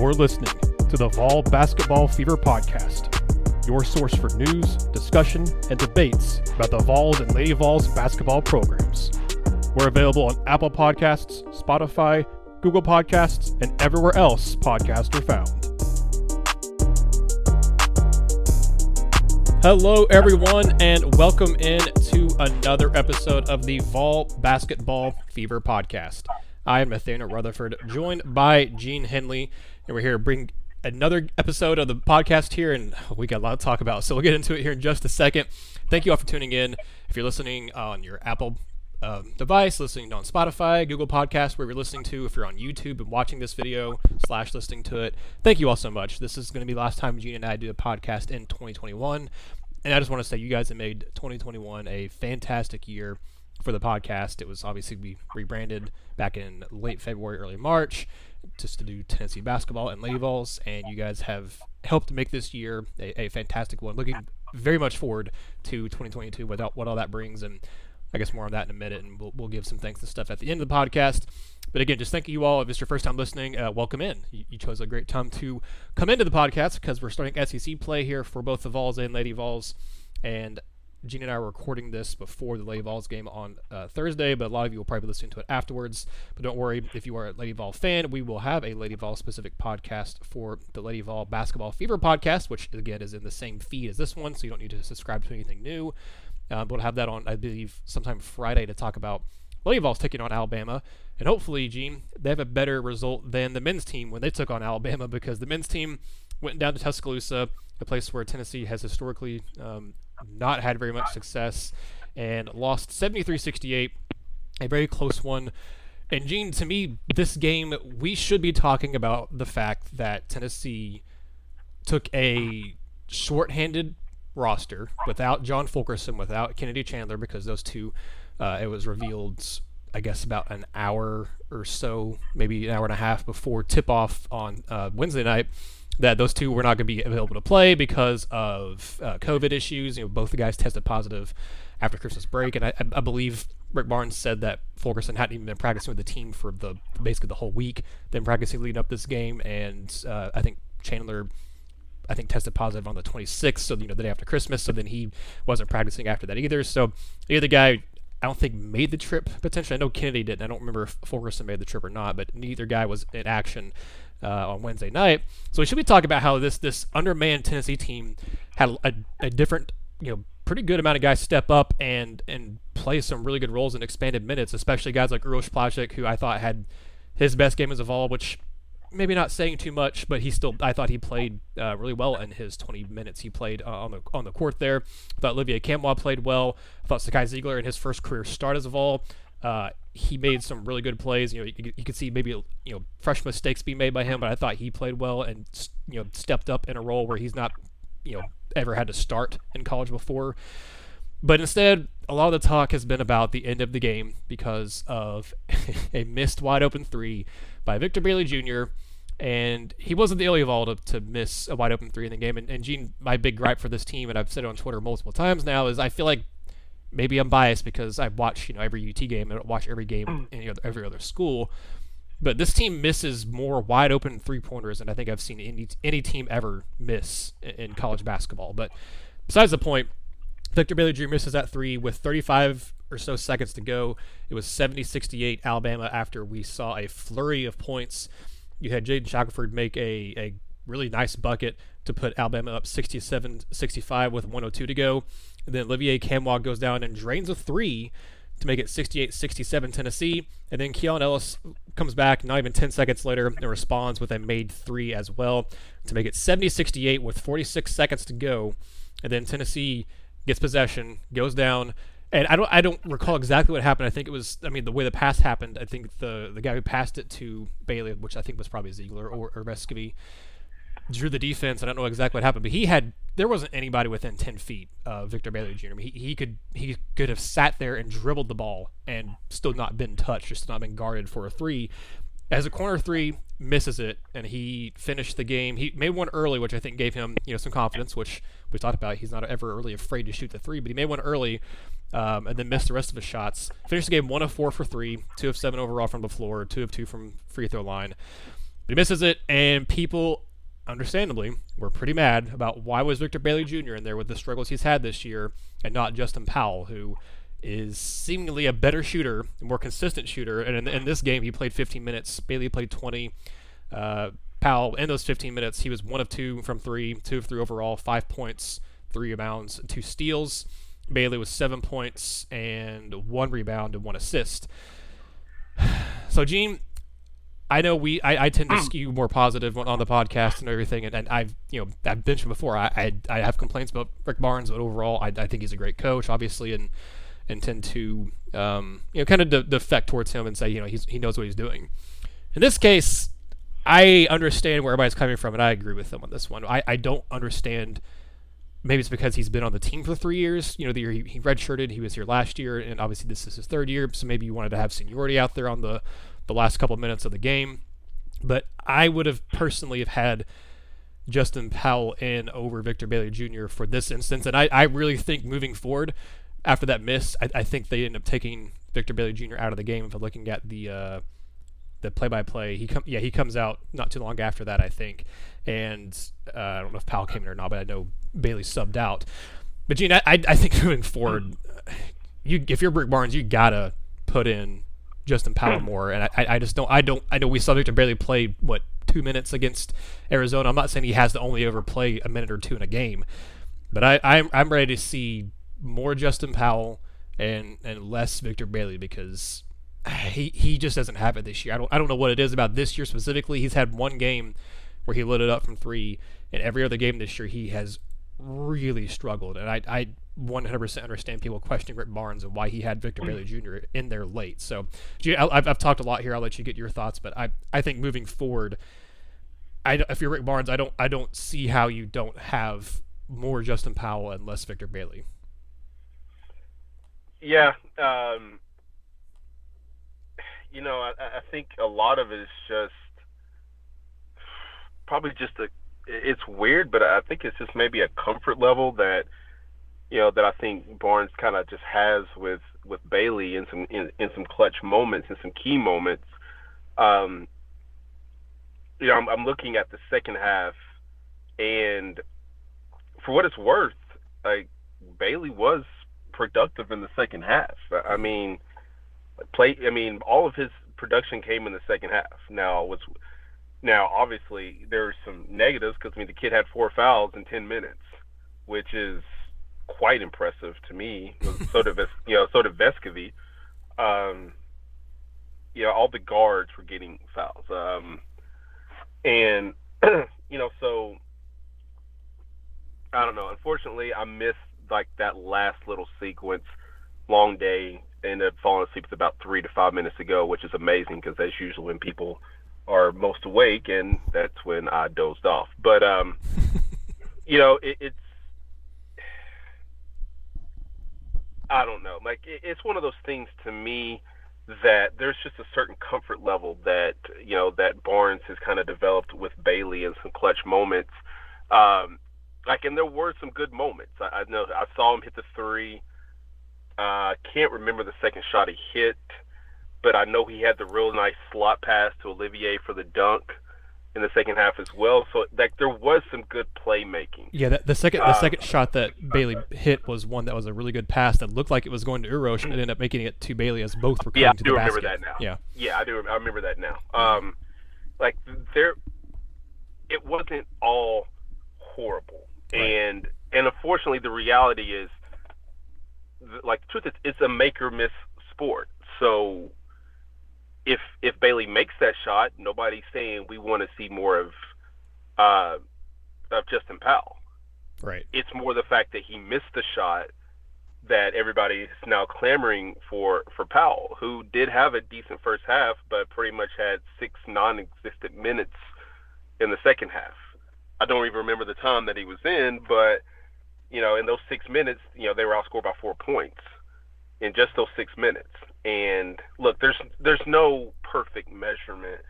You're listening to the Vol Basketball Fever Podcast, your source for news, discussion, and debates about the Vols and Lady Vols basketball programs. We're available on Apple Podcasts, Spotify, Google Podcasts, and everywhere else podcasts are found. Hello, everyone, and welcome in to another episode of the Vol Basketball Fever Podcast. I am Nathanael Rutherford, joined by Gene Henley, and we're here to bring another episode of the podcast here, and we got a lot to talk about, so we'll get into it here in just a second. Thank you all for tuning in. If you're listening on your Apple um, device, listening on Spotify, Google Podcasts, where you're listening to, if you're on YouTube and watching this video slash listening to it, thank you all so much. This is going to be the last time Gene and I do a podcast in 2021. And I just want to say you guys have made 2021 a fantastic year for the podcast. It was obviously we rebranded back in late February, early March, just to do Tennessee basketball and Lady Vols, and you guys have helped make this year a, a fantastic one. Looking very much forward to 2022 without what all that brings, and I guess more on that in a minute, and we'll, we'll give some thanks and stuff at the end of the podcast. But again, just thank you all. If it's your first time listening, uh, welcome in. You, you, chose a great time to come into the podcast because we're starting SEC play here for both the Vols and Lady Vols. And Gene and I are recording this before the Lady Vols game on uh, Thursday, but a lot of you will probably listen to it afterwards. But don't worry, if you are a Lady Vol fan, we will have a Lady Vol specific podcast for the Lady Vol Basketball Fever podcast, which again is in the same feed as this one, so you don't need to subscribe to anything new. Uh, but we'll have that on, I believe, sometime Friday to talk about Lady Vols taking on Alabama. And hopefully, Gene, they have a better result than the men's team when they took on Alabama because the men's team went down to Tuscaloosa, a place where Tennessee has historically um, not had very much success, and lost 73 68, a very close one. And Gene, to me, this game, we should be talking about the fact that Tennessee took a shorthanded roster without John Fulkerson, without Kennedy Chandler, because those two, uh, it was revealed, I guess, about an hour or so, maybe an hour and a half before tip off on uh, Wednesday night that those two were not going to be available to play because of uh, COVID issues. You know, both the guys tested positive after Christmas break, and I, I, believe Rick Barnes said that Fulkerson hadn't even been practicing with the team for the basically the whole week, then practicing leading up this game, and uh, I think Chandler. I think tested positive on the 26th, so you know the day after Christmas. So then he wasn't practicing after that either. So the other guy, I don't think made the trip potentially. I know Kennedy didn't. I don't remember if Fulkerson made the trip or not, but neither guy was in action uh, on Wednesday night. So we should be talking about how this this undermanned Tennessee team had a, a different, you know, pretty good amount of guys step up and and play some really good roles in expanded minutes, especially guys like Uros Plavsic, who I thought had his best game as a Vol, which maybe not saying too much, but he still I thought he played uh, really well in his 20 minutes he played uh, on the on the court there. I thought Olivier Nkamhoua played well. I thought Zakai Zeigler in his first career start as a Vol uh, he made some really good plays. You know, you, you, could see maybe you know fresh mistakes being made by him, but I thought he played well and you know stepped up in a role where he's not you know ever had to start in college before. But instead, a lot of the talk has been about the end of the game because of a missed wide open three by Victor Bailey Jr. And he wasn't the only Vol to, to miss a wide open three in the game. And, and Gene, my big gripe for this team, and I've said it on Twitter multiple times now, is I feel like maybe I'm biased because I watch you know every UT game and watch every game mm. in other, every other school. But this team misses more wide open three pointers than I think I've seen any any team ever miss in, in college basketball. But besides the point, Victor Bailey Jr. misses that three with 35 or so seconds to go. It was 70-68 Alabama after we saw a flurry of points. You had Jaden Shackelford make a, a really nice bucket to put Alabama up 67-65 with 102 to go. And then Olivier Nkamhoua goes down and drains a three to make it 68-67 Tennessee. And then Keon Ellis comes back not even 10 seconds later and responds with a made three as well to make it 70-68 with 46 seconds to go. And then Tennessee gets possession, goes down, and I don't I don't recall exactly what happened. I think it was I mean the way the pass happened. I think the the guy who passed it to Bailey, which I think was probably Zeigler or, or Vescovi, drew the defense. I don't know exactly what happened, but he had there wasn't anybody within ten feet of Victor Bailey Jr. I mean, he, he could he could have sat there and dribbled the ball and still not been touched, just not been guarded for a three. As a corner three, misses it, and he finished the game. He made one early, which I think gave him you know some confidence, which we talked about. He's not ever really afraid to shoot the three, but he made one early, um, and then missed the rest of his shots. Finished the game one of four for three, two of seven overall from the floor, two of two from free throw line. He misses it, and people, understandably, were pretty mad about why was Victor Bailey Jr. in there with the struggles he's had this year, and not Justin Powell, who is seemingly a better shooter, a more consistent shooter. And in, in this game, he played 15 minutes. Bailey played 20. Uh, Powell, in those 15 minutes, he was one of two from three, two of three overall, five points, three rebounds, two steals. Bailey was seven points and one rebound and one assist. So, Gene, I know we I, I tend to hmm. skew more positive on, the podcast and everything, and, and I've you know I've mentioned before I, I, I have complaints about Rick Barnes, but overall I, I think he's a great coach, obviously, and and tend to um, you know kind of de- defect towards him and say you know he's, he knows what he's doing. In this case, I understand where everybody's coming from, and I agree with them on this one. I, I don't understand maybe it's because he's been on the team for three years. You know, the year he, he redshirted, he was here last year, and obviously this is his third year. So maybe you wanted to have seniority out there on the the last couple minutes of the game. But I would have personally have had Justin Powell in over Victor Bailey Jr. for this instance, and I, I really think moving forward after that miss, I, I think they end up taking Victor Bailey Jr. out of the game. If I'm looking at the uh, the play-by-play. He come, yeah, he comes out not too long after that, I think. And uh, I don't know if Powell came in or not, but I know Bailey subbed out. But Gene, I, I think moving forward, you if you're Rick Barnes, you gotta put in Justin Powell hmm. more. And I, I just don't, I don't, I know we saw Victor barely play what two minutes against Arizona. I'm not saying he has to only ever play a minute or two in a game, but I, I'm, I'm ready to see more Justin Powell and and less Victor Bailey because he he just doesn't have it this year. I don't I don't know what it is about this year specifically. He's had one game where he lit it up from three, and every other game this year he has really struggled. And I I 100% understand people questioning Rick Barnes and why he had Victor Bailey Jr. in there late. So I've, I've talked a lot here. I'll let you get your thoughts, but I I think moving forward, I if you're Rick Barnes, I don't I don't see how you don't have more Justin Powell and less Victor Bailey. Yeah. Um you know, I, I think a lot of it is just probably just a. It's weird, but I think it's just maybe a comfort level that you know that I think Barnes kind of just has with with Bailey in some in, in some clutch moments and some key moments. Um, you know, I'm, I'm looking at the second half, and for what it's worth, like Bailey was productive in the second half. I mean, play. I mean, all of his production came in the second half. Now, what's now obviously there's some negatives because I mean the kid had four fouls in ten minutes, which is quite impressive to me. so did you know so did Vescovi. Um, you know all the guards were getting fouls, um, and you know so I don't know. Unfortunately, I missed like that last little sequence. Long day, ended up falling asleep with about three to five minutes ago, which is amazing because that's usually when people are most awake, and that's when I dozed off. But um, you know, it, it's I don't know, like it, it's one of those things to me that there's just a certain comfort level that you know that Barnes has kind of developed with Bailey in some clutch moments. Um, like, and there were some good moments. I, I know I saw him hit the three I uh, can't remember the second shot he hit, but I know he had the real nice slot pass to Olivier for the dunk in the second half as well. So like there was some good playmaking. Yeah, the, the second the uh, second shot that Bailey hit was one that was a really good pass that looked like it was going to Uros and ended up making it to Bailey as both were coming yeah, to the basket. Yeah, I do remember that now. Yeah, yeah, I do. I remember that now. Um, like there, it wasn't all horrible, right. and and unfortunately the reality is like the truth is it's a make or miss sport. So if if Bailey makes that shot, nobody's saying we want to see more of uh, of Justin Powell. Right. It's more the fact that he missed the shot that everybody is now clamoring for for Powell, who did have a decent first half, but pretty much had six non-existent minutes in the second half. I don't even remember the time that he was in, but you know, in those six minutes, you know, they were outscored by four points in just those six minutes. And look, there's there's no perfect measurement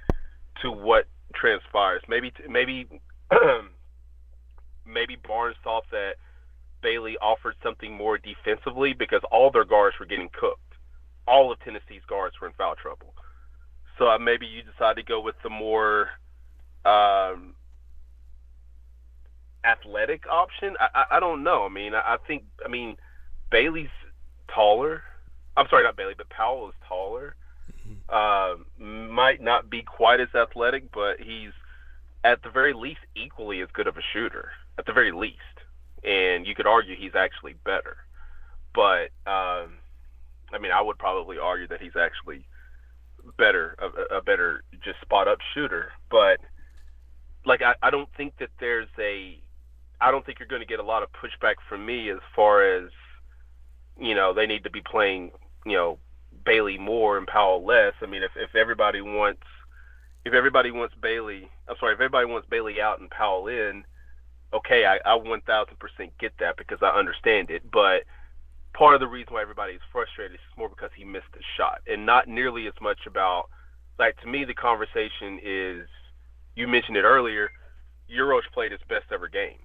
to what transpires. Maybe maybe maybe Barnes thought that Bailey offered something more defensively because all their guards were getting cooked. All of Tennessee's guards were in foul trouble. So uh, maybe you decide to go with the more um, athletic option. I, I, I don't know. I mean, I, I think I mean Bailey's taller. I'm sorry, not Bailey, but Powell is taller. Uh, might not be quite as athletic, but he's at the very least equally as good of a shooter. At the very least, and you could argue he's actually better. But um, I mean, I would probably argue that he's actually better, a, a better just spot up shooter. But like, I, I don't think that there's a, I don't think you're going to get a lot of pushback from me as far as, you know, they need to be playing, you know, Bailey more and Powell less. I mean, if if everybody wants, if everybody wants Bailey, I'm sorry, if everybody wants Bailey out and Powell in, okay, I, I 1,000% get that because I understand it. But part of the reason why everybody is frustrated is more because he missed a shot and not nearly as much about like to me the conversation is you mentioned it earlier Uros played his best ever game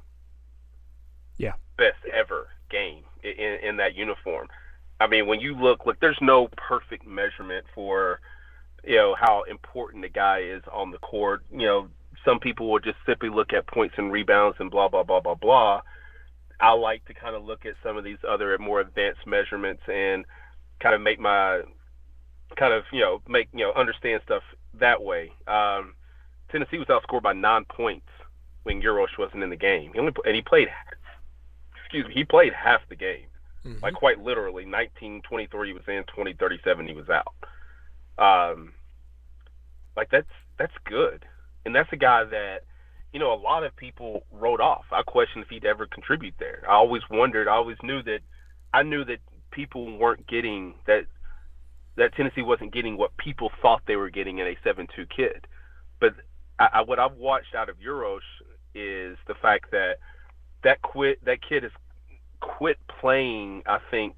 yeah best ever game in, in that uniform I mean when you look look there's no perfect measurement for you know how important the guy is on the court you know some people will just simply look at points and rebounds and blah blah blah blah blah I like to kind of look at some of these other more advanced measurements and kind of make my kind of you know make you know understand stuff that way. Um, Tennessee was outscored by nine points when Uros wasn't in the game. He only and he played excuse me he played half the game, mm-hmm. like quite literally. 1923 he was in, 2037 he was out. Um, like that's that's good, and that's a guy that you know, a lot of people wrote off. I questioned if he'd ever contribute there. I always wondered. I always knew that I knew that people weren't getting that that Tennessee wasn't getting what people thought they were getting in a seven-two kid. But I, I, what I've watched out of Uros is the fact that that quit that kid has quit playing. I think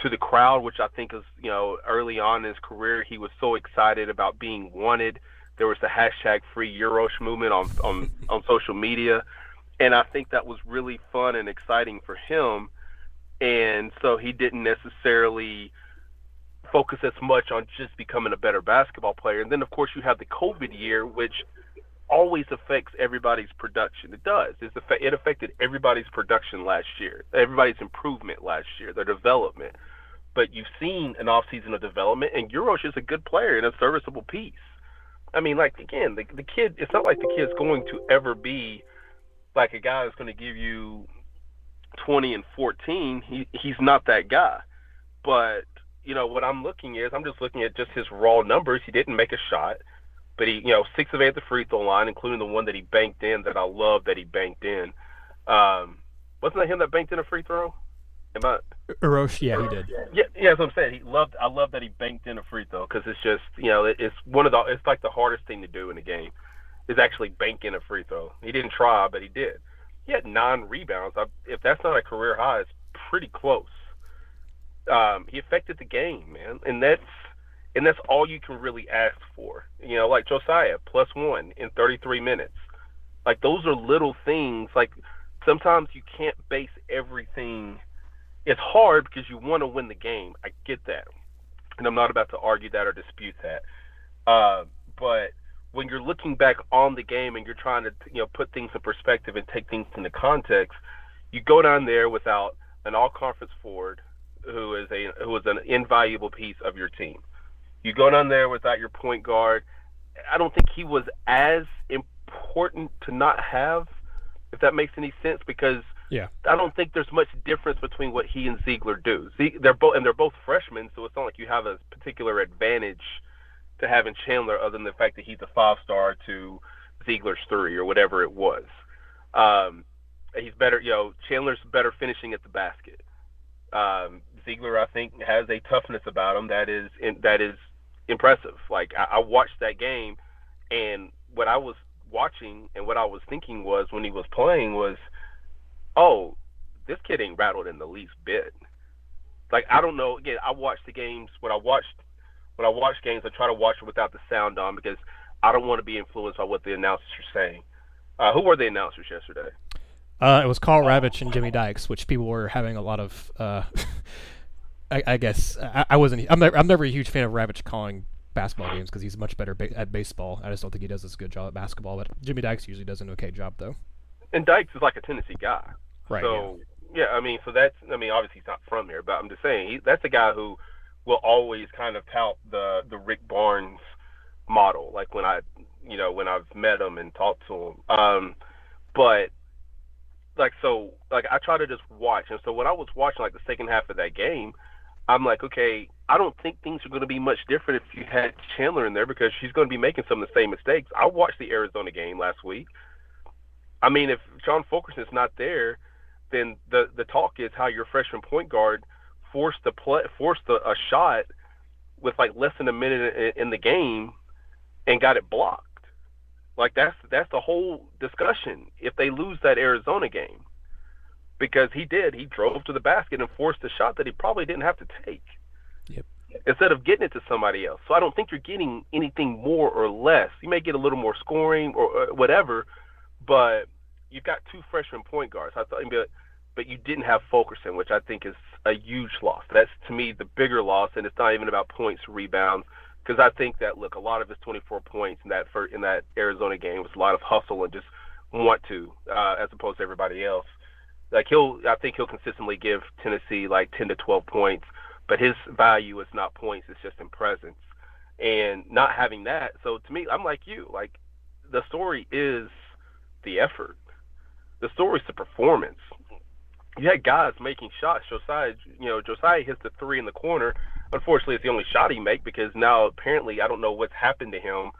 to the crowd, which I think is you know early on in his career, he was so excited about being wanted there was the hashtag free Uros movement on, on, on social media. And I think that was really fun and exciting for him. And so he didn't necessarily focus as much on just becoming a better basketball player. And then, of course, you have the COVID year, which always affects everybody's production. It does. It's it affected everybody's production last year, everybody's improvement last year, their development. But you've seen an offseason of development, and Uros is a good player and a serviceable piece. I mean, like again, the the kid. It's not like the kid's going to ever be like a guy that's going to give you 20 and 14. He he's not that guy. But you know what I'm looking is I'm just looking at just his raw numbers. He didn't make a shot, but he you know six of eight at the free throw line, including the one that he banked in that I love that he banked in. Um, wasn't that him that banked in a free throw? Am I? Uros, yeah, he did. Yeah, yeah, that's what I'm saying. He loved. I love that he banked in a free throw because it's just you know it, it's one of the it's like the hardest thing to do in a game is actually bank in a free throw. He didn't try, but he did. He had nine rebounds. I, if that's not a career high, it's pretty close. Um, he affected the game, man, and that's and that's all you can really ask for. You know, like Josiah plus one in 33 minutes. Like those are little things. Like sometimes you can't base everything it's hard because you want to win the game. I get that, and I'm not about to argue that or dispute that. Uh, but when you're looking back on the game and you're trying to you know put things in perspective and take things into context, you go down there without an all-conference forward who is a who is an invaluable piece of your team. You go down there without your point guard. I don't think he was as important to not have, if that makes any sense, because yeah. I don't think there's much difference between what he and Zeigler do. they're both and they're both freshmen, so it's not like you have a particular advantage to having Chandler other than the fact that he's a five star to Zeigler's three or whatever it was. Um, he's better, you know, Chandler's better finishing at the basket. Um, Zeigler, I think, has a toughness about him that is in, that is impressive. Like I, I watched that game, and what I was watching and what I was thinking was when he was playing was – oh, this kid ain't rattled in the least bit. Like I don't know. Again, I watch the games when I watched when I watch games. I try to watch it without the sound on because I don't want to be influenced by what the announcers are saying. Uh, who were the announcers yesterday? Uh, it was Karl Ravech and Jimmy Dykes, which people were having a lot of. Uh, I, I, guess I, I, wasn't. I'm never, I'm never a huge fan of Ravech calling basketball games because he's much better ba- at baseball. I just don't think he does as good job at basketball. But Jimmy Dykes usually does an okay job though. And Dykes is like a Tennessee guy. Right. So yeah. yeah, I mean, so that's I mean, obviously he's not from here, but I'm just saying he, that's a guy who will always kind of tout the the Rick Barnes model. Like when I, you know, when I've met him and talked to him. Um, but like so, like I try to just watch, and so when I was watching like the second half of that game, I'm like, okay, I don't think things are going to be much different if you had Chandler in there because she's going to be making some of the same mistakes. I watched the Arizona game last week. I mean, if John Fulkerson's not there, then the the talk is how your freshman point guard forced the play, forced a, a shot with like less than a minute in, in the game, and got it blocked. Like that's that's the whole discussion. If they lose that Arizona game, because he did, he drove to the basket and forced a shot that he probably didn't have to take. Yep. Instead of getting it to somebody else. So I don't think you're getting anything more or less. You may get a little more scoring or uh, whatever, but you've got two freshman point guards. I thought, but but you didn't have Fulkerson, which I think is a huge loss. That's to me the bigger loss, and it's not even about points, rebounds, because I think that look, a lot of his 24 points in that for, in that Arizona game was a lot of hustle and just want to, uh, as opposed to everybody else. Like he'll, I think he'll consistently give Tennessee like 10 to 12 points, but his value is not points; it's just in presence. And not having that, so to me, I'm like you. Like the story is the effort. The story is the performance you had guys making shots. Josiah, you know, Josiah hits the three in the corner. Unfortunately, it's the only shot he make because now apparently I don't know what's happened to him,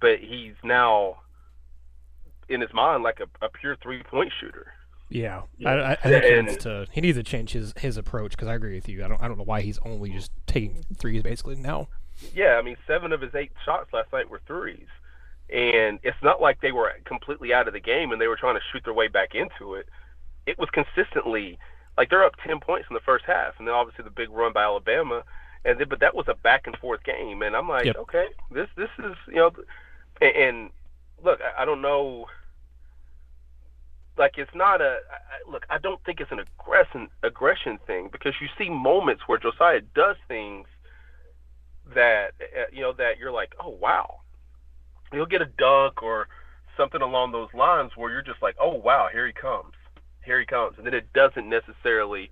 but he's now in his mind like a, a pure three point shooter. Yeah, I, I, I think he needs to he needs to change his his approach because I agree with you. I don't I don't know why he's only just taking threes basically now. Yeah, I mean seven of his eight shots last night were threes, and it's not like they were completely out of the game and they were trying to shoot their way back into it it was consistently like they're up ten points in the first half, and then obviously the big run by Alabama, and then, but that was a back and forth game, and I'm like, yep. okay, this this is you know, and, and look, I, I don't know. Like it's not a I, look. I don't think it's an aggression aggression thing because you see moments where Josiah does things that uh, you know that you're like, oh wow, you'll get a dunk or something along those lines where you're just like, oh wow, here he comes here he comes, and then it doesn't necessarily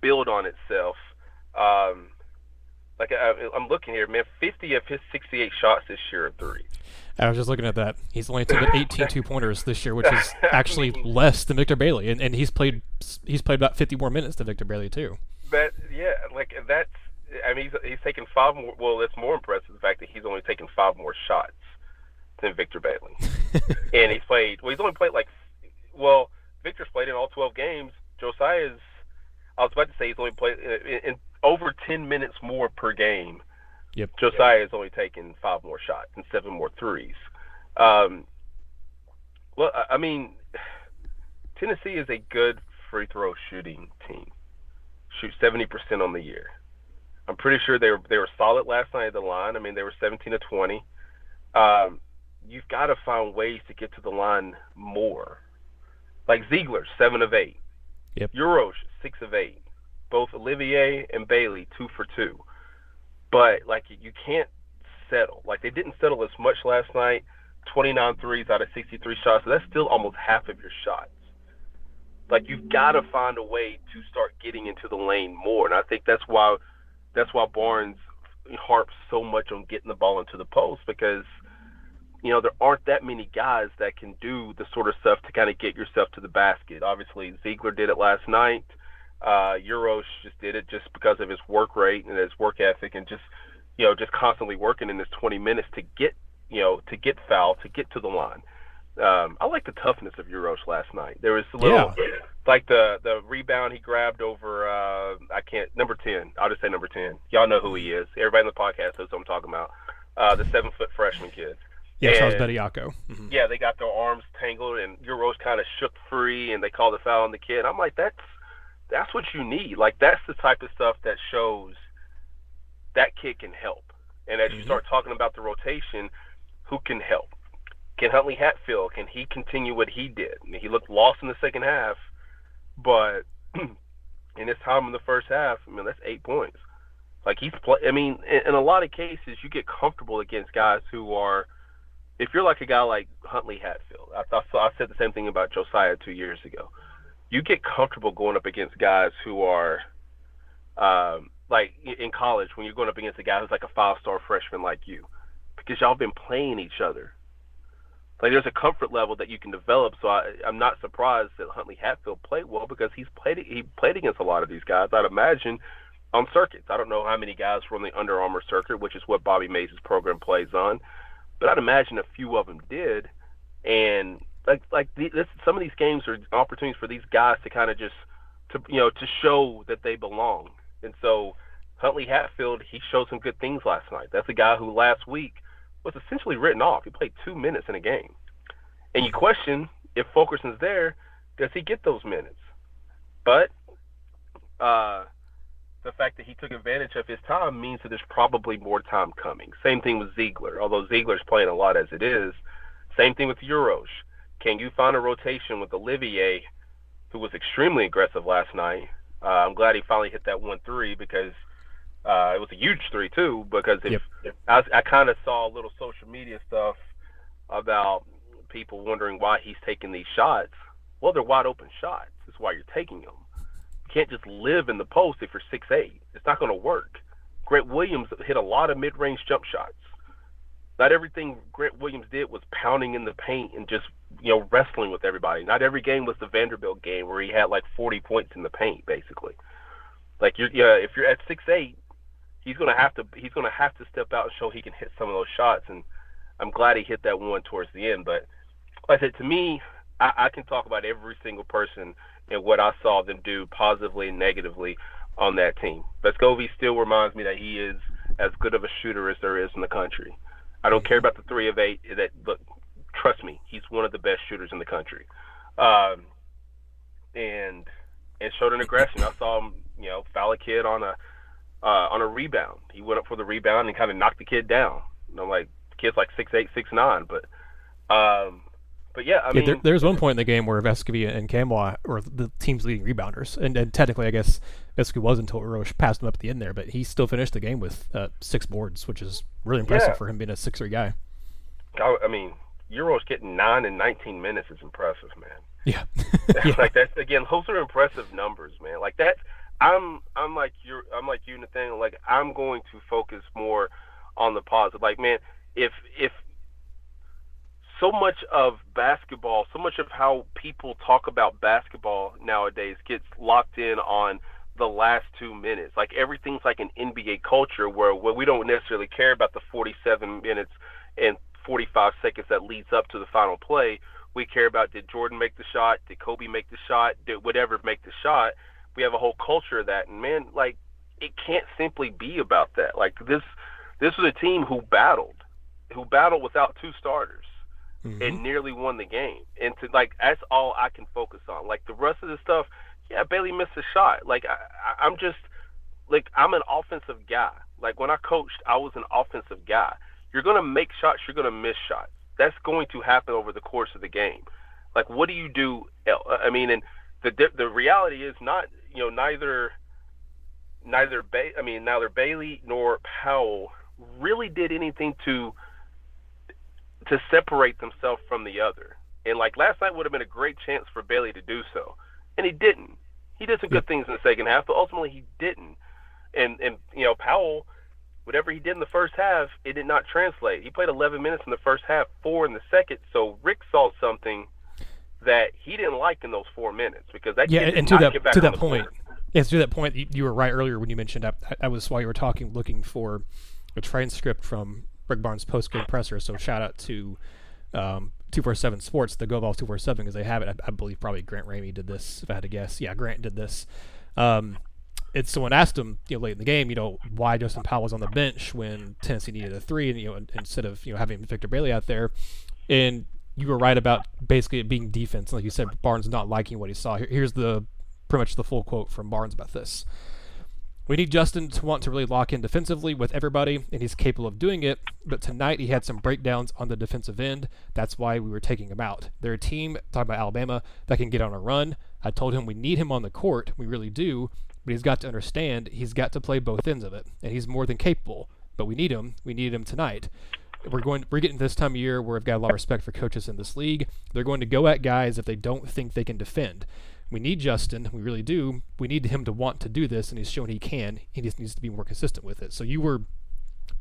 build on itself. Um, like I, am looking here, man, 50 of his 68 shots this year are threes. I was just looking at that. He's only taken 18 two pointers this year, which is actually less than Victor Bailey, and, and he's played he's played about 50 more minutes than Victor Bailey too. But yeah, like that's I mean he's he's taken five more. Well, that's more impressive the fact that he's only taken five more shots than Victor Bailey, and he's played. Well, he's only played like well Victor's played in all 12 games. Josiah's, I was about to say he's only played uh, in, in over 10 minutes more per game. Yep. Josiah has only taken five more shots and seven more threes. Um, well, I mean, Tennessee is a good free throw shooting team. Shoot 70% on the year. I'm pretty sure they were they were solid last night at the line. I mean, they were 17 to 20. Um, you've got to find ways to get to the line more. Like Zeigler, seven of eight. Yep. Uros, six of eight. Both Olivier and Bailey, two for two. But like you can't settle. Like they didn't settle as much last night. 29 threes out of 63 shots. So that's still almost half of your shots. Like you've got to find a way to start getting into the lane more, and I think that's why that's why Barnes harps so much on getting the ball into the post because you know, there aren't that many guys that can do the sort of stuff to kind of get yourself to the basket. Obviously, Zeigler did it last night. Uh, Uros just did it just because of his work rate and his work ethic and just, you know, just constantly working in this 20 minutes to get, you know, to get foul, to get to the line. Um, I like the toughness of Uros last night. There was a little, yeah. like the the rebound he grabbed over. Uh, I can't number ten. I'll just say number ten. Y'all know who he is. Everybody in the podcast knows who I'm talking about. Uh, the seven foot freshman kid. Yeah, and, Charles Bediako. Mm-hmm. Yeah, they got their arms tangled, and Uros kind of shook free, and they called a foul on the kid. I'm like, that's that's what you need. Like that's the type of stuff that shows that kid can help. And as mm-hmm. you start talking about the rotation, who can help? Can Huntley Hatfield? Can he continue what he did? I mean, he looked lost in the second half, but in his time in the first half, I mean, that's eight points. Like he's play. I mean, in, in a lot of cases, you get comfortable against guys who are. If you're like a guy like Huntley Hatfield, I thought I said the same thing about Josiah two years ago. You get comfortable going up against guys who are, um, like in college when you're going up against a guy who's like a five-star freshman like you, because y'all been playing each other. Like there's a comfort level that you can develop. So I, I'm not surprised that Huntley Hatfield played well because he's played he played against a lot of these guys. I'd imagine on circuits. I don't know how many guys were on the Under Armour circuit, which is what Bobby Mays' program plays on, but I'd imagine a few of them did. And like like the, this, some of these games are opportunities for these guys to kind of just to you know to show that they belong. And so Huntley Hatfield, he showed some good things last night. That's a guy who last week was essentially written off. He played two minutes in a game, and you question if Fulkerson's there, does he get those minutes? But uh, the fact that he took advantage of his time means that there's probably more time coming. Same thing with Zeigler, although Zeigler's playing a lot as it is. Same thing with Uros. Can you find a rotation with Olivier, who was extremely aggressive last night? Uh, I'm glad he finally hit that one three because uh, it was a huge three too. Because if, Yep. I, I kind of saw a little social media stuff about people wondering why he's taking these shots. Well, they're wide open shots. That's why you're taking them. You can't just live in the post if you're six eight. It's not going to work. Grant Williams hit a lot of mid-range jump shots. Not everything Grant Williams did was pounding in the paint and just you know wrestling with everybody. Not every game was the Vanderbilt game where he had like 40 points in the paint, basically. Like you're, yeah, if you're at six eight, he's gonna have to he's gonna have to step out and show he can hit some of those shots. And I'm glad he hit that one towards the end. But like I said, to me, I, I can talk about every single person and what I saw them do positively and negatively on that team. Vescovi still reminds me that he is as good of a shooter as there is in the country. I don't care about the three of eight. That look, trust me, he's one of the best shooters in the country. Um, and and showed an aggression. I saw him, you know, foul a kid on a uh, on a rebound. He went up for the rebound and kind of knocked the kid down. And I'm like, the kid's like six eight, six nine, but um, but yeah, I yeah, mean, there, there's one point in the game where Vescovi and Nkamhoua were the team's leading rebounders, and, and technically, I guess Vescovi was until Roche passed him up at the end there, but he still finished the game with uh, six boards, which is really impressive Yeah. for him being a six three guy. I, I mean, Uros getting nine in 19 minutes is impressive, man. Yeah, yeah, like that's again, those are impressive numbers, man. Like that, I'm I'm like you're, I'm like you, Nathanael. Like I'm going to focus more on the positive. Like man, if if so much of basketball, so much of how people talk about basketball nowadays gets locked in on the last two minutes. Like everything's like an NBA culture where, where we don't necessarily care about the 47 minutes and 45 seconds that leads up to the final play. We care about did Jordan make the shot? Did Kobe make the shot? Did whatever make the shot? We have a whole culture of that. And man, like it can't simply be about that. Like this this was a team who battled, who battled without two starters Mhm. and nearly won the game. And to like that's all I can focus on. Like the rest of the stuff, yeah, Bailey missed a shot. Like I, I'm just like I'm an offensive guy. Like when I coached, I was an offensive guy. You're gonna make shots. You're gonna miss shots. That's going to happen over the course of the game. Like what do you do? I mean, and the the reality is not you know neither neither ba- I mean neither Bailey nor Powell really did anything to to separate themselves from the other. And like last night would have been a great chance for Bailey to do so, and he didn't. He did some good things in the second half, but ultimately he didn't. And and you know Powell, whatever he did in the first half, it did not translate. He played 11 minutes in the first half, four in the second. So Rick saw something that he didn't like in those four minutes because that yeah, and to that get back to that point, yes, to that point, you, you were right earlier when you mentioned I, I was while you were talking looking for a transcript from Rick Barnes' post game presser. So shout out to um, 247 Sports, the GoVols 247, because they have it. I, I believe probably Grant Ramey did this, if I had to guess. Yeah, Grant did this. Um, it's someone asked him, you know, late in the game, you know, why Justin Powell was on the bench when Tennessee needed a three, and you know, instead of you know having Victor Bailey out there, and you were right about basically it being defense. Like you said, Barnes not liking what he saw. Here, here's the pretty much the full quote from Barnes about this. We need Justin to want to really lock in defensively with everybody, and he's capable of doing it. But tonight he had some breakdowns on the defensive end. That's why we were taking him out. They're a team, talking about Alabama, that can get on a run. I told him we need him on the court. We really do. but he's got to understand he's got to play both ends of it, and he's more than capable. But we need him. We need him tonight. We're going. We're getting this time of year where I've got a lot of respect for coaches in this league. They're going to go at guys if they don't think they can defend. We need Justin. We really do. We need him to want to do this, and he's shown he can. He just needs to be more consistent with it. So you were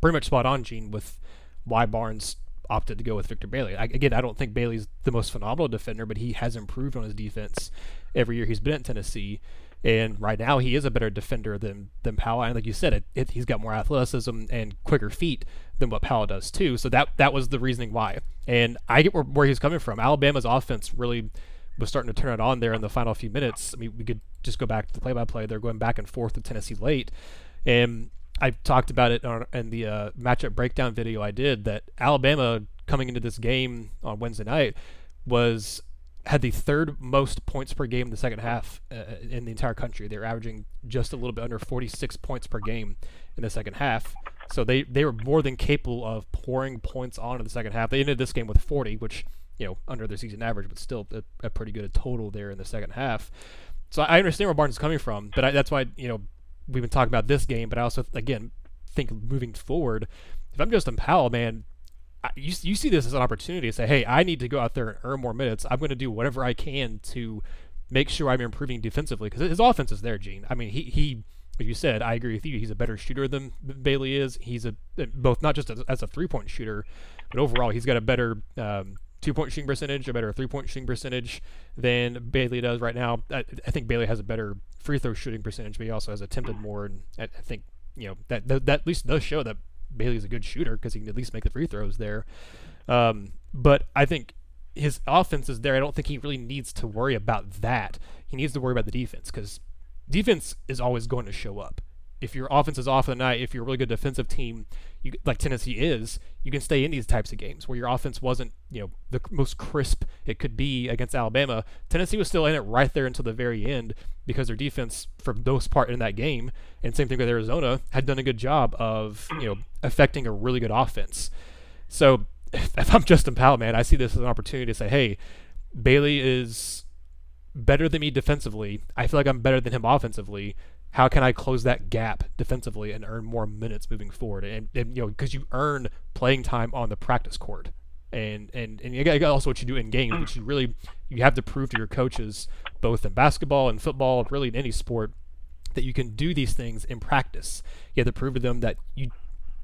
pretty much spot on, Gene, with why Barnes opted to go with Victor Bailey. I, again, I don't think Bailey's the most phenomenal defender, but he has improved on his defense every year he's been at Tennessee. And right now, he is a better defender than than Powell. And like you said, it, it, he's got more athleticism and quicker feet than what Powell does too. So that that was the reasoning why. And I get where, where he's coming from. Alabama's offense really was starting to turn it on there in the final few minutes. I mean, we could just go back to the play-by-play. They're going back and forth with Tennessee late, and I talked about it in the uh, matchup breakdown video I did that Alabama coming into this game on Wednesday night was had the third most points per game in the second half uh, in the entire country. They were averaging just a little bit under 46 points per game in the second half. So they, they were more than capable of pouring points on in the second half. They ended this game with 40, which you know under their season average, but still a, a pretty good total there in the second half. So I understand where Barnes is coming from, but I, that's why you know we've been talking about this game, but I also again think moving forward, if I'm Justin Powell, man, I, you you see this as an opportunity to say, hey, I need to go out there and earn more minutes. I'm going to do whatever I can to make sure I'm improving defensively because his offense is there, Gene. I mean, he he. Like you said, I agree with you. He's a better shooter than Bailey is. He's a both not just as, as a three point shooter, but overall he's got a better um, two point shooting percentage, a better three point shooting percentage than Bailey does right now. I, I, think Bailey has a better free throw shooting percentage, but he also has attempted more. And I, I think you know that, that, that at least does show that Bailey's a good shooter because he can at least make the free throws there. Um, but I think his offense is there. I don't think he really needs to worry about that. He needs to worry about the defense because defense is always going to show up if your offense is off of the night, if you're a really good defensive team, you, like Tennessee is, you can stay in these types of games where your offense wasn't, you know, the most crisp it could be against Alabama. Tennessee was still in it right there until the very end because their defense, for the most part in that game, and same thing with Arizona, had done a good job of, you know, affecting a really good offense. So if I'm Justin Powell, man, I see this as an opportunity to say, hey, Bailey is better than me defensively. I feel like I'm better than him offensively how can I close that gap defensively and earn more minutes moving forward? And, and you know, because you earn playing time on the practice court, and and and you got also what you do in game, mm. which you really you have to prove to your coaches, both in basketball and football, really in any sport, that you can do these things in practice. You have to prove to them that you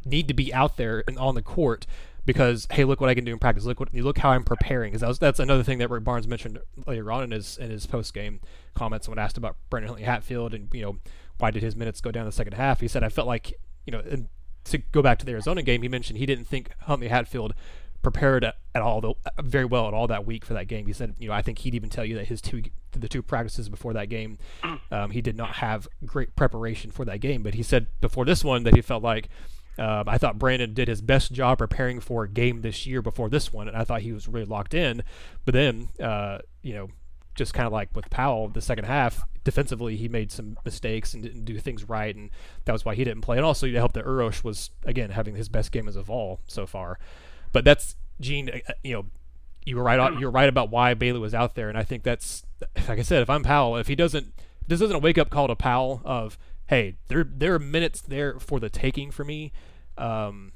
need to be out there and on the court because hey, look what I can do in practice. Look what look how I'm preparing. Because that that's another thing that Rick Barnes mentioned later on in his in his post game comments when asked about Brandon Huntley Hatfield and you know why did his minutes go down the second half. He said I felt like you know and to go back to the Arizona game, he mentioned he didn't think Huntley Hatfield prepared at, at all though very well at all that week for that game. He said, you know, I think he'd even tell you that his two the two practices before that game, um, he did not have great preparation for that game. But he said before this one that he felt like um, I thought Brandon did his best job preparing for a game this year before this one, and I thought he was really locked in. But then, uh, you know, just kind of like with Powell, the second half, defensively, he made some mistakes and didn't do things right, and that was why he didn't play. And also, it helped that Uros was, again, having his best game as of all so far. But that's, Gene, uh, you know, you were right. You're right about why Bailey was out there, and I think that's, like I said, if I'm Powell, if he doesn't, this isn't a wake up call to Powell of, hey, there there are minutes there for the taking for me um,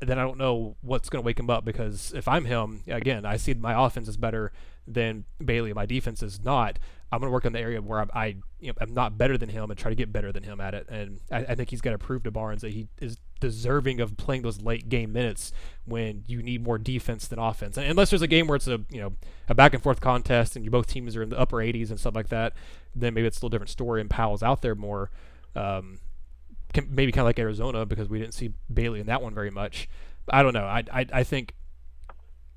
then I don't know what's going to wake him up because if I'm him, again, I see my offense is better than Bailey. My defense is not. I'm going to work on the area where I'm, I, you know, I'm not better than him and try to get better than him at it. And I, I think he's got to prove to Barnes that he is deserving of playing those late game minutes when you need more defense than offense. And unless there's a game where it's a you know a back and forth contest and you both teams are in the upper 80s and stuff like that, then maybe it's a little different story and Powell's out there more. Um, maybe kind of like Arizona because we didn't see Bailey in that one very much. I don't know. I I, I think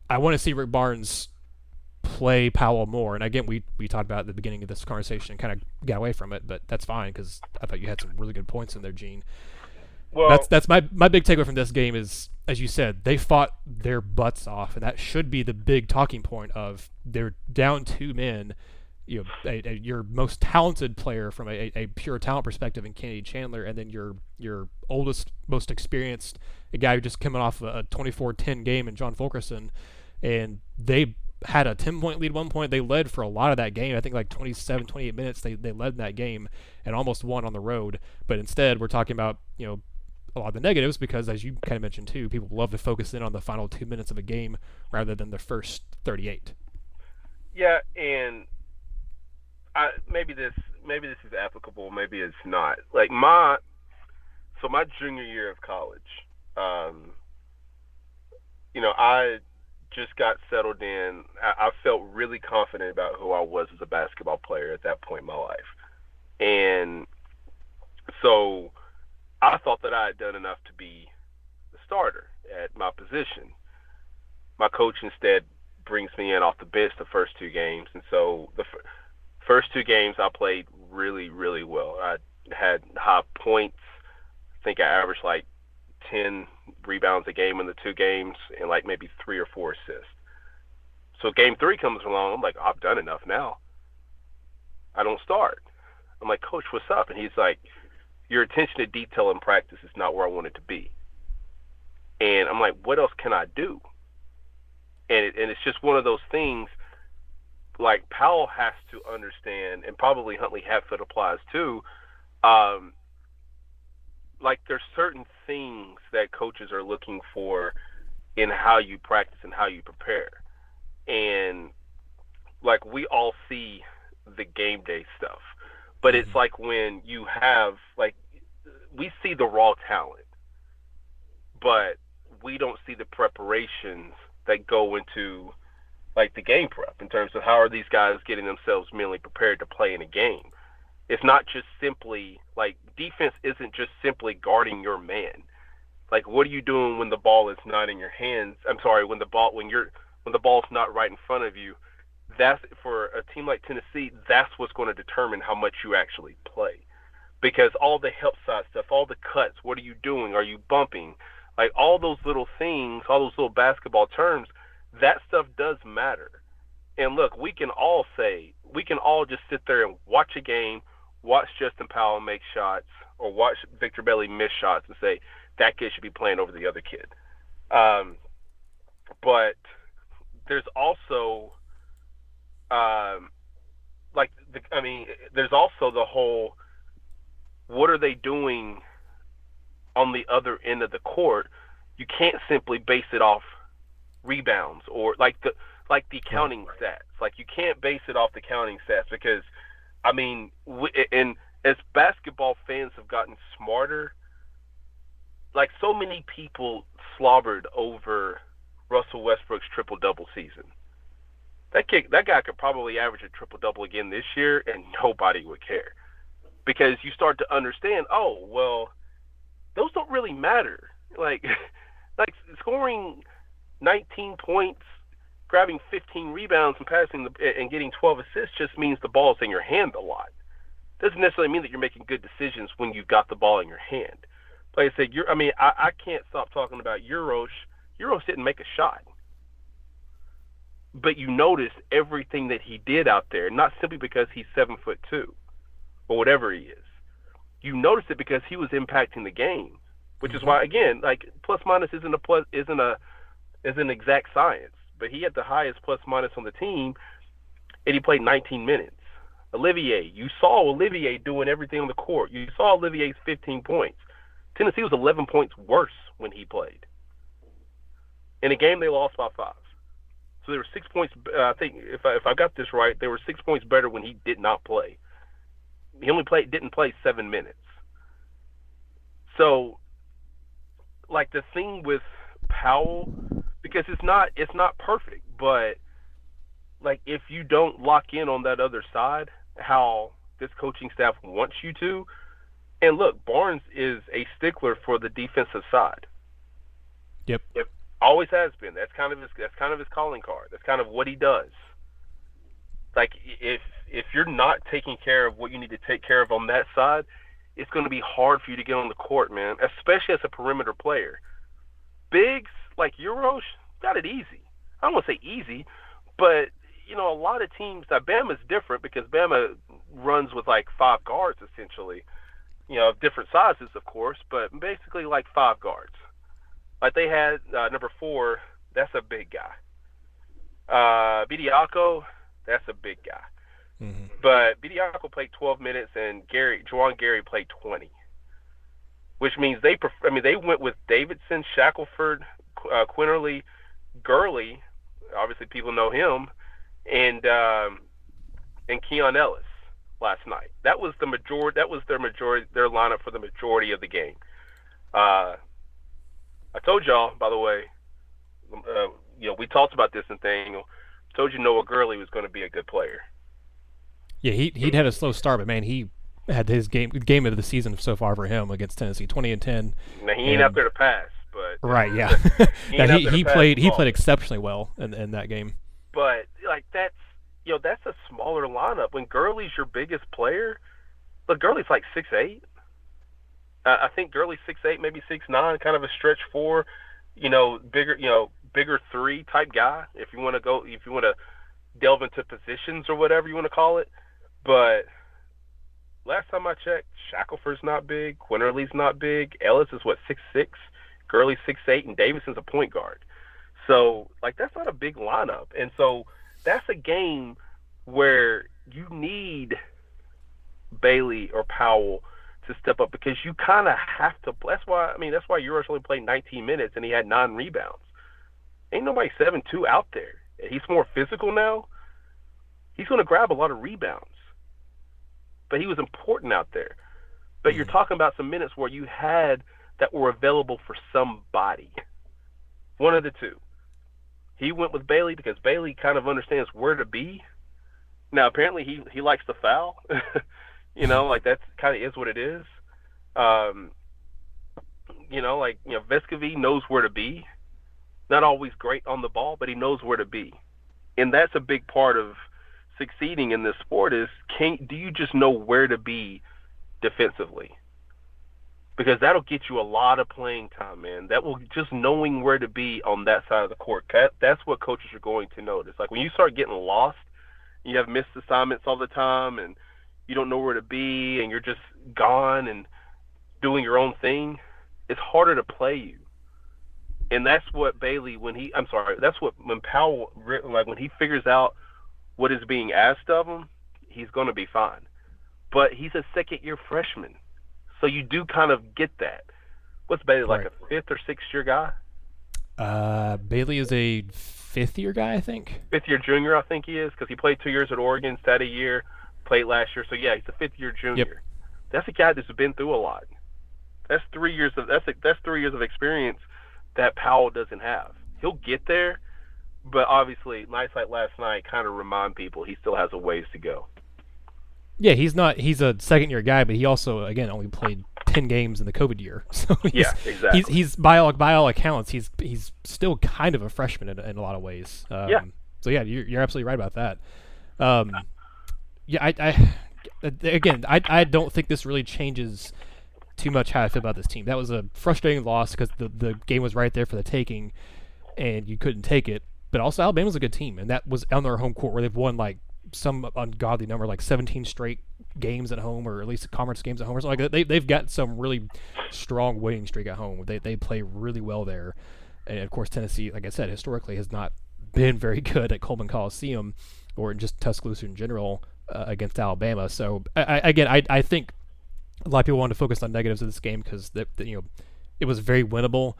I want to see Rick Barnes play Powell more. And again, we we talked about at the beginning of this conversation, and kind of got away from it, but that's fine because I thought you had some really good points in there, Gene. Well, that's that's my my big takeaway from this game is, as you said, they fought their butts off, and that should be the big talking point of they're down two men you know a, a, your most talented player from a, a, pure talent perspective in Kennedy Chandler, and then your your oldest, most experienced, a guy who just coming off a 24-10 game in John Fulkerson, and they had a 10 point lead one point. They led for a lot of that game. I think like 27, 28 minutes they, they led in that game and almost won on the road. But instead, we're talking about, you know, a lot of the negatives because, as you kind of mentioned too, people love to focus in on the final two minutes of a game rather than the first 38. Yeah, and I, maybe this maybe this is applicable, maybe it's not. Like my so my junior year of college, um, you know, I just got settled in. I, I felt really confident about who I was as a basketball player at that point in my life, and so I thought that I had done enough to be the starter at my position. My coach instead brings me in off the bench the first two games, and so the first two games I played really, really well. I had high points. I think I averaged like 10 rebounds a game in the two games and like maybe three or four assists. So game three comes along. I'm like, oh, I've done enough now. I don't start. I'm like, Coach, what's up? And he's like, Your attention to detail in practice is not where I want it to be. And I'm like, What else can I do? And it, and it's just one of those things. Like Powell has to understand, and probably Huntley Hatfield applies too. Um, like there's certain things that coaches are looking for in how you practice and how you prepare. And like we all see the game day stuff. But it's like when you have like we see the raw talent, but we don't see the preparations that go into like the game prep in terms of how are these guys getting themselves mentally prepared to play in a game. It's not just simply like defense isn't just simply guarding your man. Like what are you doing when the ball is not in your hands? I'm sorry, when the ball when you're when the ball's not right in front of you. That's for a team like Tennessee, that's what's going to determine how much you actually play. Because all the help side stuff, all the cuts, what are you doing? Are you bumping? Like all those little things, all those little basketball terms, that stuff does matter. And look, we can all say, we can all just sit there and watch a game, watch Justin Powell make shots or watch Victor Bailey miss shots and say that kid should be playing over the other kid. Um, but there's also, um, like, the, I mean, there's also the whole what are they doing on the other end of the court? You can't simply base it off rebounds or like the like the counting stats. Like you can't base it off the counting stats because – I mean, we, and as basketball fans have gotten smarter, like so many people slobbered over Russell Westbrook's triple double season. That kid, that guy could probably average a triple double again this year, and nobody would care because you start to understand. Oh well, those don't really matter. Like, like scoring 19 points grabbing 15 rebounds and passing the, and getting 12 assists just means the ball's in your hand a lot. Doesn't necessarily mean that you're making good decisions when you've got the ball in your hand. Like I said, you're, I mean, I, I can't stop talking about Uros. Uros didn't make a shot, but you notice everything that he did out there, not simply because he's seven foot two or whatever he is. You notice it because he was impacting the game, which is mm-hmm. why, again, like plus minus isn't a plus isn't a is an exact science but he had the highest plus minus on the team, and he played 19 minutes. Olivier, you saw Olivier doing everything on the court. You saw Olivier's 15 points. Tennessee was 11 points worse when he played. In a game, they lost by five. So they were six points. Uh, I think if I, if I got this right, they were six points better when he did not play. He only played didn't play seven minutes. So, like the thing with Powell because it's not it's not perfect, but like if you don't lock in on that other side, how this coaching staff wants you to, and look, Barnes is a stickler for the defensive side. Yep. Yep. Always has been. That's kind of his that's kind of his calling card. That's kind of what he does. Like if if you're not taking care of what you need to take care of on that side, it's going to be hard for you to get on the court, man, especially as a perimeter player. Bigs like Uros got it easy. I don't want to say easy, but you know, a lot of teams. Now, Bama's different because Bama runs with like five guards essentially. You know, of different sizes, of course, but basically like five guards. Like they had uh, number four. That's a big guy. Uh, Bediako, that's a big guy. Mm-hmm. But Bediako played 12 minutes and Gary Juwan Gary played 20, which means they prefer, I mean they went with Davidson, Shackelford, uh, Quinerly, Gurley. Obviously, people know him, and um, and Keon Ellis last night. That was the majority. That was their majority. Their lineup for the majority of the game. Uh, I told y'all, by the way, uh, you know, we talked about this and thing. Told you Noah Gurley was going to be a good player. Yeah, he he'd had a slow start, but man, he had his game game of the season so far for him against Tennessee, twenty and ten. Now he ain't and, out there to pass, but right, yeah, he, he played he played exceptionally well in in that game. But like that's you know that's a smaller lineup. When Gurley's your biggest player, look, Gurley's like six eight. Uh, I think Gurley's six eight, maybe six nine, kind of a stretch four. You know, bigger, you know, bigger three type guy. If you want to go, if you want to delve into positions or whatever you want to call it. But last time I checked, Shackelford's not big, Quinerly's not big, Ellis is what six six, Gurley's six eight, and Davidson's a point guard. So like that's not a big lineup, and so that's a game where you need Bailey or Powell to step up because you kind of have to. That's why I mean that's why Uros only played 19 minutes and he had nine rebounds. Ain't nobody seven two out there. He's more physical now. He's going to grab a lot of rebounds, but he was important out there. But mm-hmm. you're talking about some minutes where you had that were available for somebody. One of the two. He went with Bailey because Bailey kind of understands where to be. Now apparently he he likes to foul. you know, like that's kind of is what it is. Um, you know, like you know, Vescovi knows where to be. Not always great on the ball, but he knows where to be, and that's a big part of succeeding in this sport. Is can do you just know where to be defensively? Because that'll get you a lot of playing time, man. That will just knowing where to be on that side of the court. That, that's what coaches are going to notice. Like when you start getting lost, you have missed assignments all the time, and you don't know where to be and you're just gone and doing your own thing, it's harder to play you. And that's what Bailey, when he, I'm sorry, that's what when Powell, like when he figures out what is being asked of him, he's going to be fine. But he's a second year freshman. So you do kind of get that. What's Bailey, like right. a fifth or sixth year guy? Uh, Bailey is a fifth year guy, I think. Fifth year junior, I think he is, because he played two years at Oregon, sat a year played last year. So yeah, he's a fifth year junior. Yep. That's a guy that's been through a lot. That's three years of that's a, that's three years of experience that Powell doesn't have. He'll get there, but obviously nights like last night kind of remind people he still has a ways to go. Yeah, he's not. He's a second year guy, but he also again only played ten games in the COVID year. So he's, yeah, exactly. He's, he's by all by all accounts, he's he's still kind of a freshman in, in a lot of ways. Um, yeah. So yeah, you're, you're absolutely right about that. Um, yeah, I, I again, I, I don't think this really changes too much how I feel about this team. That was a frustrating loss because the the game was right there for the taking, and you couldn't take it. But also, Alabama's a good team, and that was on their home court where they've won like some ungodly number, like 17 straight games at home, or at least conference games at home, or something like that. They they've got some really strong winning streak at home. They they play really well there, and of course Tennessee, like I said, historically has not been very good at Coleman Coliseum or just Tuscaloosa in general uh, against Alabama. So I, again, I I think a lot of people want to focus on negatives of this game because you know it was very winnable.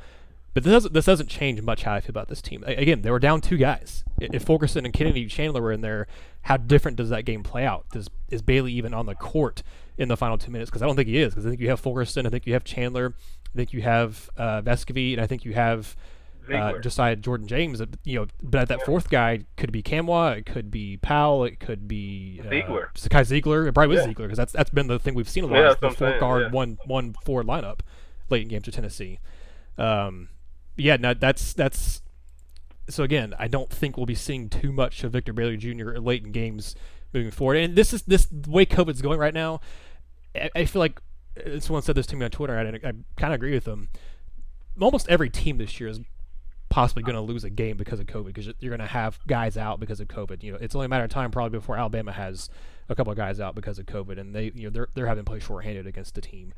But this doesn't, this doesn't change much how I feel about this team. Again, they were down two guys. If Fulkerson and Kennedy Chandler were in there, how different does that game play out? Does is Bailey even on the court in the final two minutes? Because I don't think he is. Because I think you have Fulkerson, I think you have Chandler, I think you have uh, Vescovi, and I think you have uh, Josiah Jordan James. You know, but that fourth guy could be Nkamhoua, it could be Powell, it could be uh, Zeigler. Zakai Zeigler. It probably was yeah. Zeigler because that's that's been the thing we've seen a lot. Yeah, the four guard yeah. one one forward lineup late in games to Tennessee. Um, yeah, no, that's that's. So again, I don't think we'll be seeing too much of Victor Bailey Jr. late in games moving forward. And this is this the way COVID's going right now. I, I feel like uh, someone said this to me on Twitter, and I, I kind of agree with them. Almost every team this year is possibly going to lose a game because of COVID because you're going to have guys out because of COVID. You know, it's only a matter of time probably before Alabama has a couple of guys out because of COVID, and they you know they're they're having to play shorthanded against the team.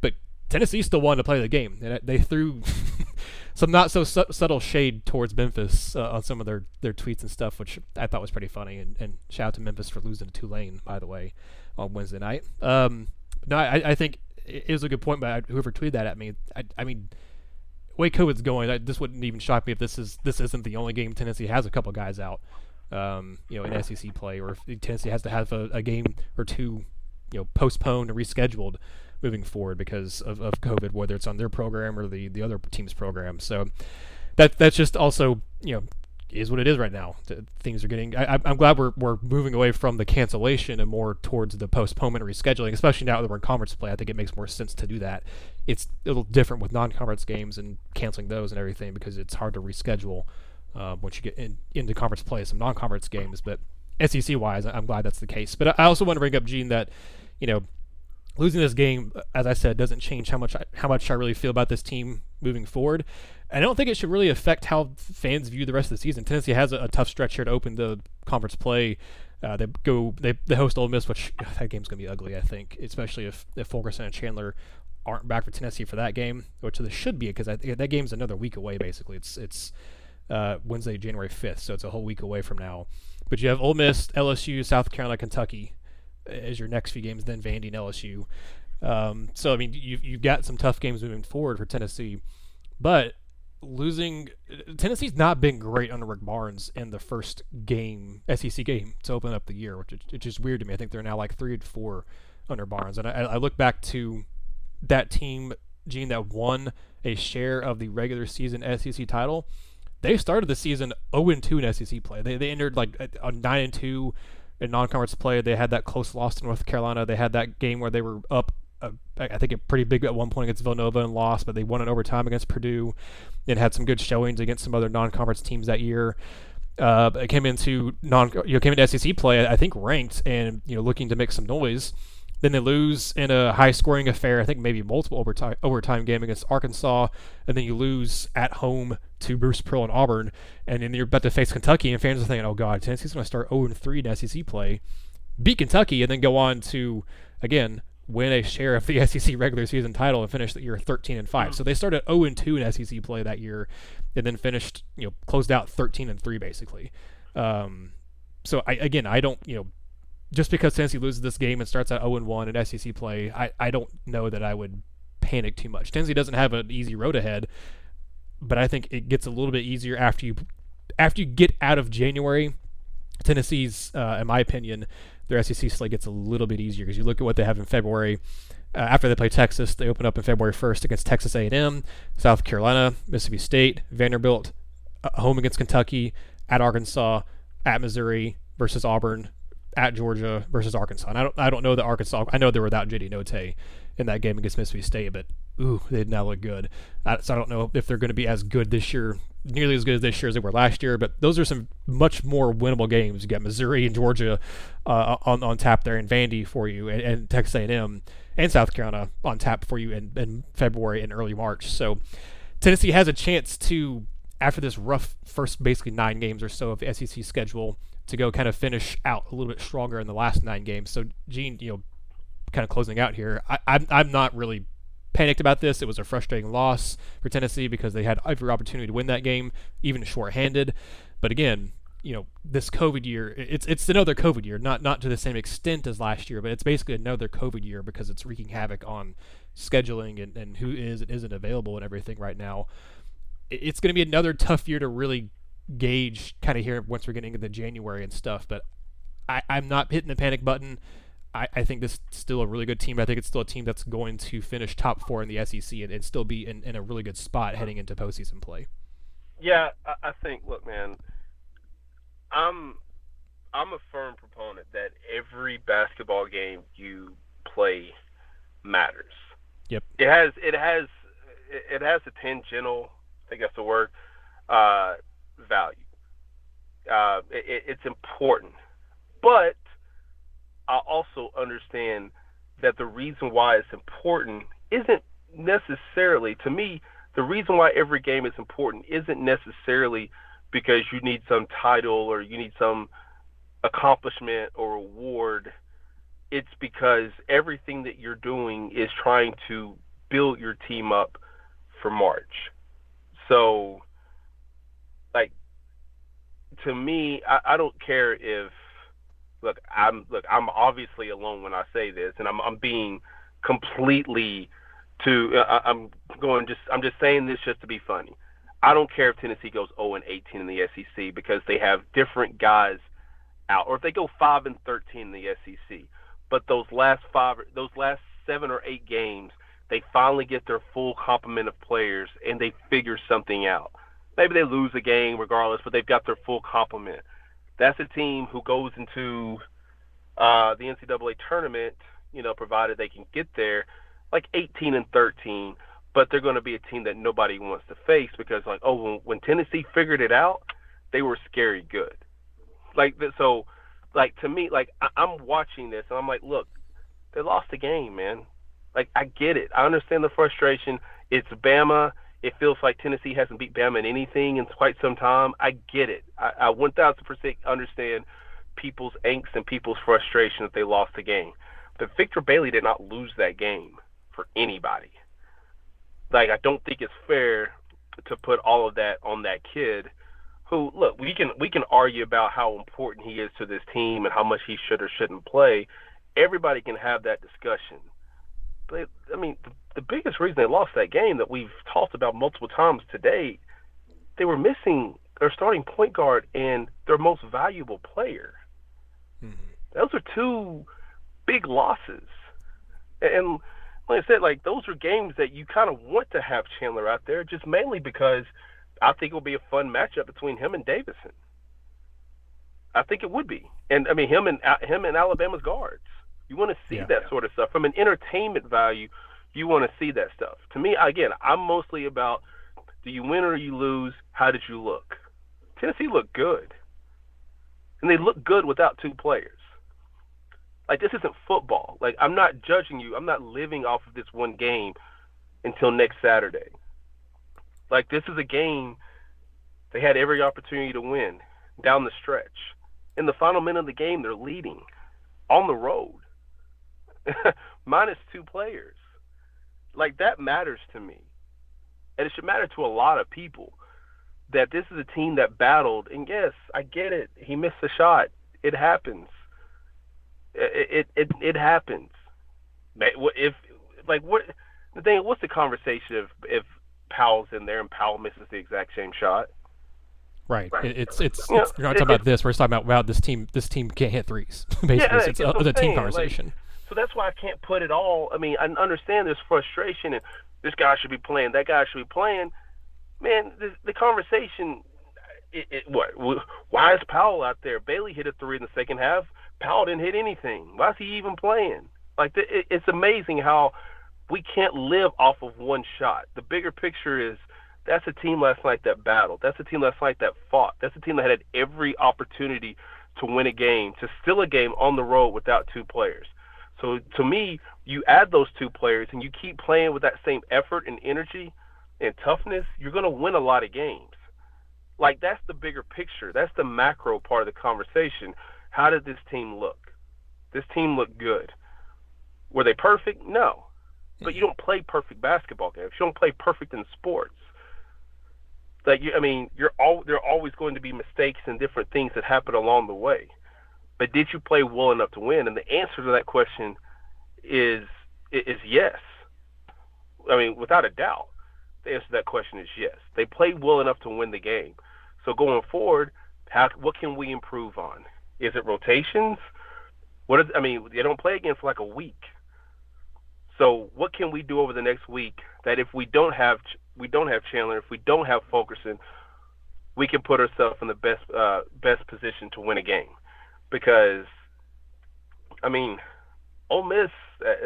But Tennessee still wanted to play the game, and they threw some not so su- subtle shade towards Memphis uh, on some of their, their tweets and stuff, which I thought was pretty funny. And, and shout out to Memphis for losing to Tulane, by the way, on Wednesday night. Um, no, I, I think it was a good point by whoever tweeted that at me. I, I mean, way COVID's going, I, this wouldn't even shock me if this is this isn't the only game Tennessee has a couple guys out. Um, you know, in SEC play, or if Tennessee has to have a, a game or two, you know, postponed or rescheduled moving forward because of, of COVID, whether it's on their program or the, the other team's program. So that that's just also you know is what it is right now. Things are getting. I, am glad we're we're moving away from the cancellation and more towards the postponement rescheduling, especially now that we're in conference play. I think it makes more sense to do that. It's a little different with non-conference games and canceling those and everything because it's hard to reschedule um, once you get in, into conference play. Some non-conference games, but SEC wise, I'm glad that's the case. But I also want to bring up Gene that you know losing this game, as I said, doesn't change how much I, how much I really feel about this team moving forward. And I don't think it should really affect how fans view the rest of the season. Tennessee has a, a tough stretch here to open the conference play. Uh, they go they, they host Ole Miss, which ugh, that game's gonna be ugly. I think, especially if if Fulkerson and Chandler aren't back for Tennessee for that game, which they should be because that game's another week away. Basically, it's it's uh, Wednesday, January fifth, so it's a whole week away from now. But you have Ole Miss, LSU, South Carolina, Kentucky as your next few games, then Vandy and LSU. Um, so I mean, you've you've got some tough games moving forward for Tennessee, but losing Tennessee's not been great under Rick Barnes in the first game SEC game to open up the year, which is, which is weird to me. I think they're now like three and four under Barnes, and I, I look back to that team, Gene, that won a share of the regular season SEC title. They started the season 0 2 in SEC play. They they entered like a 9 and 2 in non-conference play. They had that close loss to North Carolina. They had that game where they were up, uh, I think, a pretty big at one point against Villanova and lost, but they won in overtime against Purdue, and had some good showings against some other non-conference teams that year. Uh, it came into non, you know, came into SEC play, I think ranked, and you know, looking to make some noise. Then they lose in a high scoring affair, I think maybe multiple overtime, overtime game against Arkansas. And then you lose at home to Bruce Pearl and Auburn. And then you're about to face Kentucky, and fans are thinking, oh, God, Tennessee's going to start 0 3 in SEC play, beat Kentucky, and then go on to, again, win a share of the SEC regular season title and finish the year 13 and 5. So they started 0 and 2 in SEC play that year and then finished, you know, closed out 13 and 3 basically. Um, so I, again, I don't, you know, just because Tennessee loses this game and starts at 0 1 in SEC play, I, I don't know that I would panic too much. Tennessee doesn't have an easy road ahead, but I think it gets a little bit easier after you after you get out of January. Tennessee's, uh, in my opinion, their SEC slate gets a little bit easier because you look at what they have in February. Uh, after they play Texas, they open up in February 1st against Texas A&M, South Carolina, Mississippi State, Vanderbilt, uh, home against Kentucky, at Arkansas, at Missouri versus Auburn, at Georgia versus Arkansas. And I don't I don't know that Arkansas. I know they were without JD Notae in that game against Mississippi State, but ooh, they did not look good. I, so I don't know if they're going to be as good this year, nearly as good as this year as they were last year. But those are some much more winnable games. You got Missouri and Georgia uh, on on tap there, and Vandy for you, and, and Texas A&M and South Carolina on tap for you in, in February and early March. So Tennessee has a chance to after this rough first basically nine games or so of SEC schedule to go kind of finish out a little bit stronger in the last nine games. So, Gene, you know, kind of closing out here, I, I'm, I'm not really panicked about this. It was a frustrating loss for Tennessee because they had every opportunity to win that game, even shorthanded. But again, you know, this COVID year, it's it's another COVID year, not not to the same extent as last year, but it's basically another COVID year because it's wreaking havoc on scheduling and, and who is and isn't available and everything right now. It's going to be another tough year to really gauge kind of here once we're getting into January and stuff. But I, I'm not hitting the panic button. I, I think this is still a really good team. I think it's still a team that's going to finish top four in the SEC and, and still be in, in a really good spot heading into postseason play. Yeah, I, I think. Look, man, I'm I'm a firm proponent that every basketball game you play matters. Yep. It has it has it has a tangential. I think that's the word. Uh, value. Uh, it, it's important, but I also understand that the reason why it's important isn't necessarily, to me, the reason why every game is important isn't necessarily because you need some title or you need some accomplishment or award. It's because everything that you're doing is trying to build your team up for March. So, to me, I, I don't care if look, I'm look, I'm obviously alone when I say this, and I'm I'm being completely to uh, I'm going just I'm just saying this just to be funny. I don't care if Tennessee goes 0 and 18 in the SEC because they have different guys out, or if they go 5 and 13 in the SEC. But those last five, those last seven or eight games, they finally get their full complement of players and they figure something out. Maybe they lose a game regardless, but they've got their full complement. That's a team who goes into uh, the NCAA tournament, you know, provided they can get there, like 18 and 13 but they're going to be a team that nobody wants to face because like oh when, Tennessee figured it out, they were scary good. Like so, like to me, like I'm watching this and I'm like, look, they lost the game, man. Like I get it. I understand the frustration. It's Bama. It feels like Tennessee hasn't beat Bama in anything in quite some time. I get it. I, I 1,000% understand people's angst and people's frustration that they lost the game. But Victor Bailey did not lose that game for anybody like I don't think it's fair to put all of that on that kid who look we can we can argue about how important he is to this team and how much he should or shouldn't play everybody can have that discussion but i mean the, the biggest reason they lost that game that we've talked about multiple times today they were missing their starting point guard and their most valuable player mm-hmm. those are two big losses and like I said, like those are games that you kind of want to have Chandler out there, just mainly because I think it will be a fun matchup between him and Davidson. I think it would be, and I mean him and him and Alabama's guards. You want to see yeah, that yeah. sort of stuff from an entertainment value. You want to see that stuff. To me, again, I'm mostly about do you win or you lose? How did you look? Tennessee looked good, and they look good without two players. Like this isn't football. Like I'm not judging you. I'm not living off of this one game until next Saturday. Like this is a game they had every opportunity to win down the stretch. In the final minute of the game, they're leading on the road, minus two players. Like that matters to me, and it should matter to a lot of people. That this is a team that battled, and yes, I get it. He missed a shot. It happens. It it it happens. If like what the thing, what's the conversation if if Powell's in there and Powell misses the exact same shot? Right. right. It's it's, it's you know, you're not talking it, about this. We're just talking about wow, this team this team can't hit threes. Basically, yeah, it's, it's a, team conversation. Like, so that's why I can't put it all. I mean, I understand there's frustration and this guy should be playing, that guy should be playing. Man, the, conversation. It, it, what? Why is Powell out there? Bailey hit a three in the second half. Powell didn't hit anything. Why is he even playing? Like it's amazing how we can't live off of one shot. The bigger picture is that's a team last night that battled. That's a team last night that fought. That's a team that had every opportunity to win a game, to steal a game on the road without two players. So to me, you add those two players and you keep playing with that same effort and energy and toughness, you're going to win a lot of games. Like that's the bigger picture. That's the macro part of the conversation. How did this team look? This team looked good. Were they perfect? No. But you don't play perfect basketball games. You don't play perfect in sports. Like you, I mean, you're all there are always going to be mistakes and different things that happen along the way. But did you play well enough to win? And the answer to that question is is yes. I mean, without a doubt, the answer to that question is yes. They played well enough to win the game. So going forward, how what can we improve on? Is it rotations? What is, I mean, they don't play again for like a week. So what can we do over the next week that if we don't have we don't have Chandler, if we don't have Fulkerson, we can put ourselves in the best uh, best position to win a game? Because I mean, Ole Miss.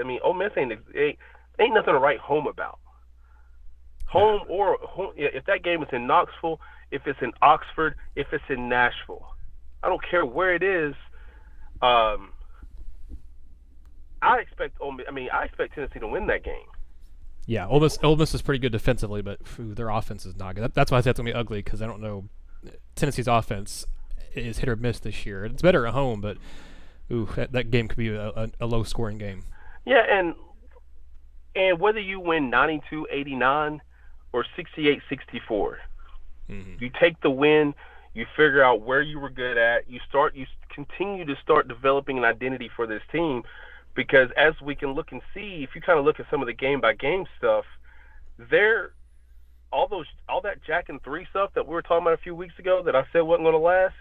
I mean, Ole Miss ain't ain't, ain't nothing to write home about. Home or home, if that game is in Knoxville, if it's in Oxford, if it's in Nashville, I don't care where it is. Um, I expect Ole Miss, I mean, I expect Tennessee to win that game. Yeah, Ole Miss, Ole Miss is pretty good defensively, but phew, their offense is not good. That, that's why I say it's gonna be ugly because I don't know. Tennessee's offense is hit or miss this year. It's better at home, but ooh, that, that game could be a, a, a low scoring game. Yeah, and and whether you win 92-89 or 68 64. Mm-hmm. You take the win, you figure out where you were good at, you start, you continue to start developing an identity for this team because as we can look and see, if you kind of look at some of the game by game stuff, there, all those, all that jack and three stuff that we were talking about a few weeks ago that I said wasn't going to last,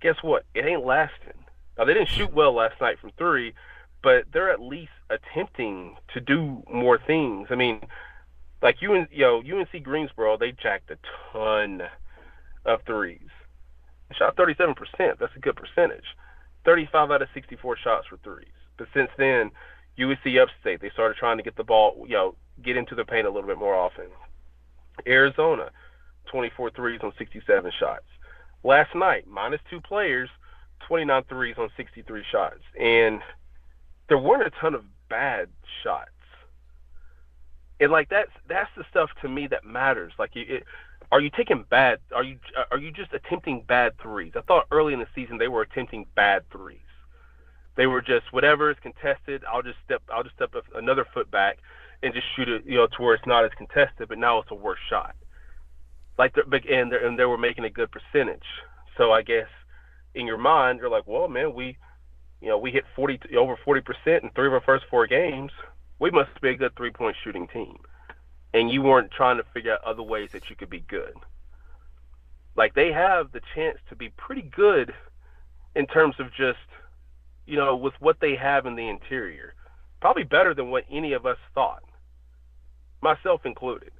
guess what? It ain't lasting. Now they didn't shoot well last night from three, but they're at least attempting to do more things. I mean, like you and you know UNC Greensboro, they jacked a ton of threes. They shot 37%. That's a good percentage. 35 out of 64 shots were threes. But since then, UNC Upstate, they started trying to get the ball, you know, get into the paint a little bit more often. Arizona, 24 threes on 67 shots. Last night, minus two players, 29 threes on 63 shots. And there weren't a ton of bad shots. And like that's that's the stuff to me that matters. Like it, are you taking bad? Are you are you just attempting bad threes? I thought early in the season they were attempting bad threes. They were just whatever is contested. I'll just step. I'll just step another foot back and just shoot it. You know, to where it's not as contested. But now it's a worse shot. Like they're and, and they were making a good percentage. So I guess in your mind you're like, well, man, we, you know, we hit 40 over 40 percent in three of our first four games. We must be a good three point shooting team and you weren't trying to figure out other ways that you could be good. Like they have the chance to be pretty good in terms of just, you know, with what they have in the interior. Probably better than what any of us thought, myself included.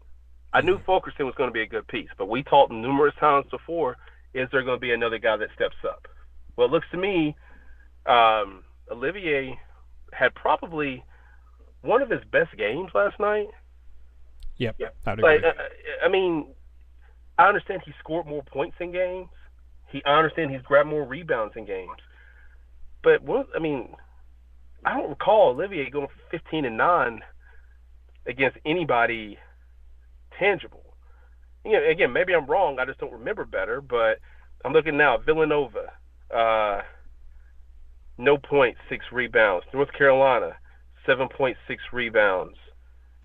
I knew. Fulkerson was going to be a good piece, but we talked numerous times before is there going to be another guy that steps up? Well, it looks to me um, Olivier had probably one of his best games last night Yep. Yeah. Like, uh, I mean, I understand he scored more points in games. He, I understand he's grabbed more rebounds in games. But what? I mean, I don't recall Olivier going 15 and nine against anybody tangible. You know, again, maybe I'm wrong. I just don't remember better. But I'm looking now. Villanova, uh, no points, six rebounds. North Carolina, 7.6 rebounds.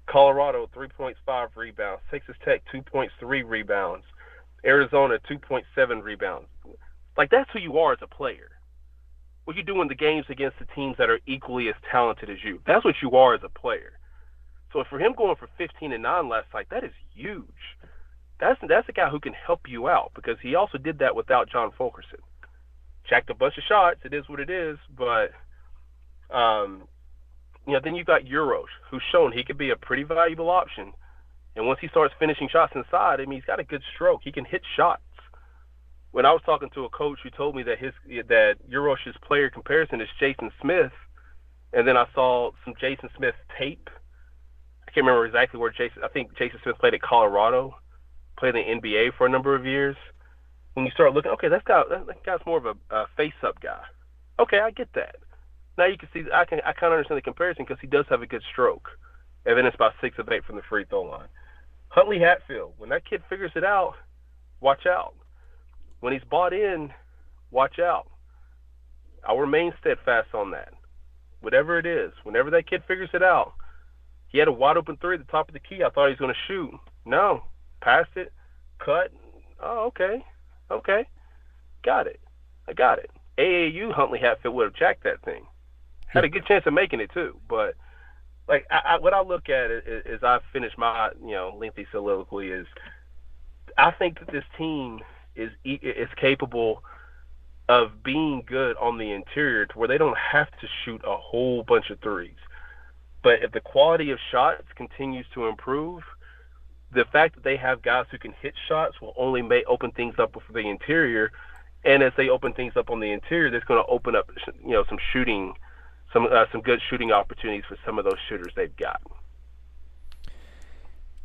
Colorado 3.5 rebounds, Texas Tech 2.3 rebounds, Arizona 2.7 rebounds. Like that's who you are as a player. What you do in the games against the teams that are equally as talented as you. That's what you are as a player. So for him going for 15 and 9 last night, that is huge. That's that's a guy who can help you out because he also did that without John Fulkerson. Checked a bunch of shots. It is what it is, but um, you know, then you've got Uros, who's shown he could be a pretty valuable option. And once he starts finishing shots inside, I mean, he's got a good stroke. He can hit shots. When I was talking to a coach who told me that his that Uros's player comparison is Jason Smith, and then I saw some Jason Smith tape. Can't remember exactly where Jason. I think Jason Smith played at Colorado, played in the NBA for a number of years. When you start looking, okay, that's got that guy's more of a, a face-up guy. Okay, I get that now you can see I can I kind of understand the comparison because he does have a good stroke, and then it's about six of eight from the free throw line. Huntley Hatfield, when that kid figures it out, watch out. When he's bought in, watch out. I'll remain steadfast on that. Whatever it is, whenever that kid figures it out, he had a wide open three at the top of the key. I thought he was going to shoot. No, passed it, cut. Oh, okay, okay, got it. I got it. AAU Huntley Hatfield would have jacked that thing had a good chance of making it too. But like I, I, what I look at is, I finish my you know lengthy soliloquy is I think that this team is is capable of being good on the interior to where they don't have to shoot a whole bunch of threes. But if the quality of shots continues to improve, the fact that they have guys who can hit shots will only may open things up for the interior. And as they open things up on the interior, that's going to open up, you know, some shooting some uh, some good shooting opportunities for some of those shooters they've got.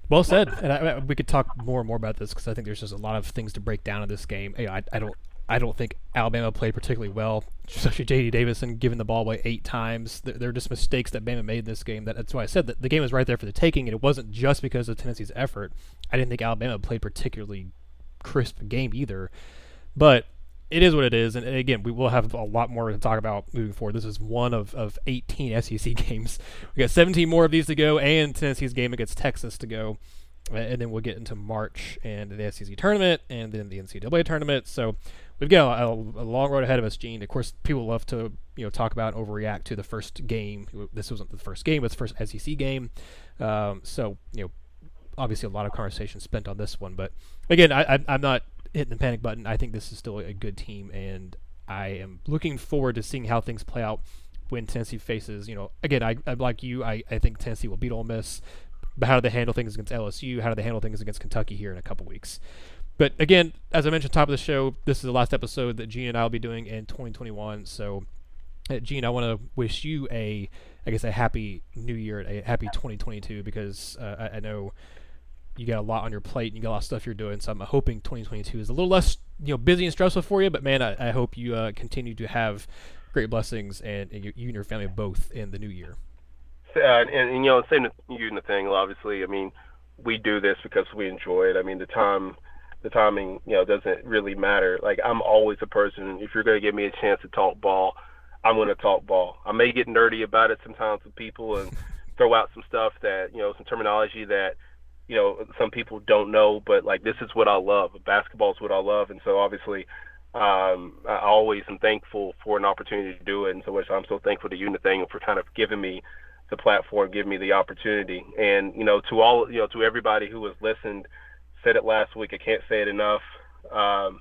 Well said, and I, we could talk more and more about this because I think there's just a lot of things to break down in this game. I, I don't I don't think Alabama played particularly well, especially J.D. Davidson giving the ball away eight times. There, are just mistakes that Bama made in this game. That, that's why I said that the game was right there for the taking, and it wasn't just because of Tennessee's effort. I didn't think Alabama played particularly crisp game either, but it is what it is, and again, we will have a lot more to talk about moving forward. This is one of, of 18 SEC games. We got 17 more of these to go, and Tennessee's game against Texas to go. and then we'll get into March and the SEC tournament and then the NCAA tournament. So we've got a, a, long road ahead of us, Gene. Of course, people love to you know talk about and overreact to the first game. This wasn't the first game; but it's the first SEC game. Um, so you know, obviously, a lot of conversation spent on this one. But again, I, I'm not hitting the panic button. I think this is still a good team, and I am looking forward to seeing how things play out when Tennessee faces. You know, again, I, I like you. I, I think Tennessee will beat Ole Miss. But how do they handle things against LSU? How do they handle things against Kentucky here in a couple weeks? But again, as I mentioned top of the show, this is the last episode that Gene and I will be doing in 2021. So, uh, Gene, I want to wish you a, I guess, a happy New Year, a happy 2022, because uh, I, I, know you got a lot on your plate and you got a lot of stuff you're doing. So I'm hoping 2022 is a little less, you know, busy and stressful for you. But man, I, I hope you uh, continue to have great blessings and, and you, you, and your family both in the new year. Uh, and, and, you know, same to you, Nathanael. Obviously, I mean, we do this because we enjoy it. I mean, the time the timing, you know, doesn't really matter. Like I'm always a person. If you're going to give me a chance to talk ball, I'm going to talk ball. I may get nerdy about it sometimes with people and throw out some stuff that you know, some terminology that you know some people don't know. But like this is what I love. Basketball is what I love, and so obviously. Um, I always am thankful for an opportunity to do it, and so much I'm so thankful to you, Nathanael, for kind of giving me the platform, giving me the opportunity, and you know, to all, you know, to everybody who has listened said it last week. I can't say it enough. Um,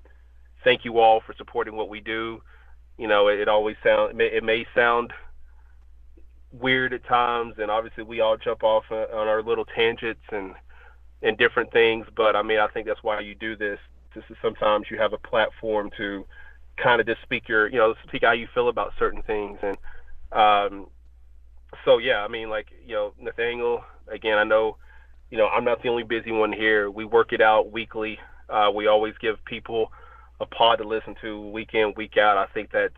thank you all for supporting what we do. You know, it, it always sound it may, it may, sound weird at times, and obviously we all jump off on our little tangents and and different things. But I mean, I think that's why you do this. This is sometimes you have a platform to kind of just speak your, you know, speak how you feel about certain things. And um, so yeah, I mean, like you know, Nathanael. Again, I know you know, I'm not the only busy one here. We work it out weekly. Uh, we always give people a pod to listen to week in, week out. I think that's,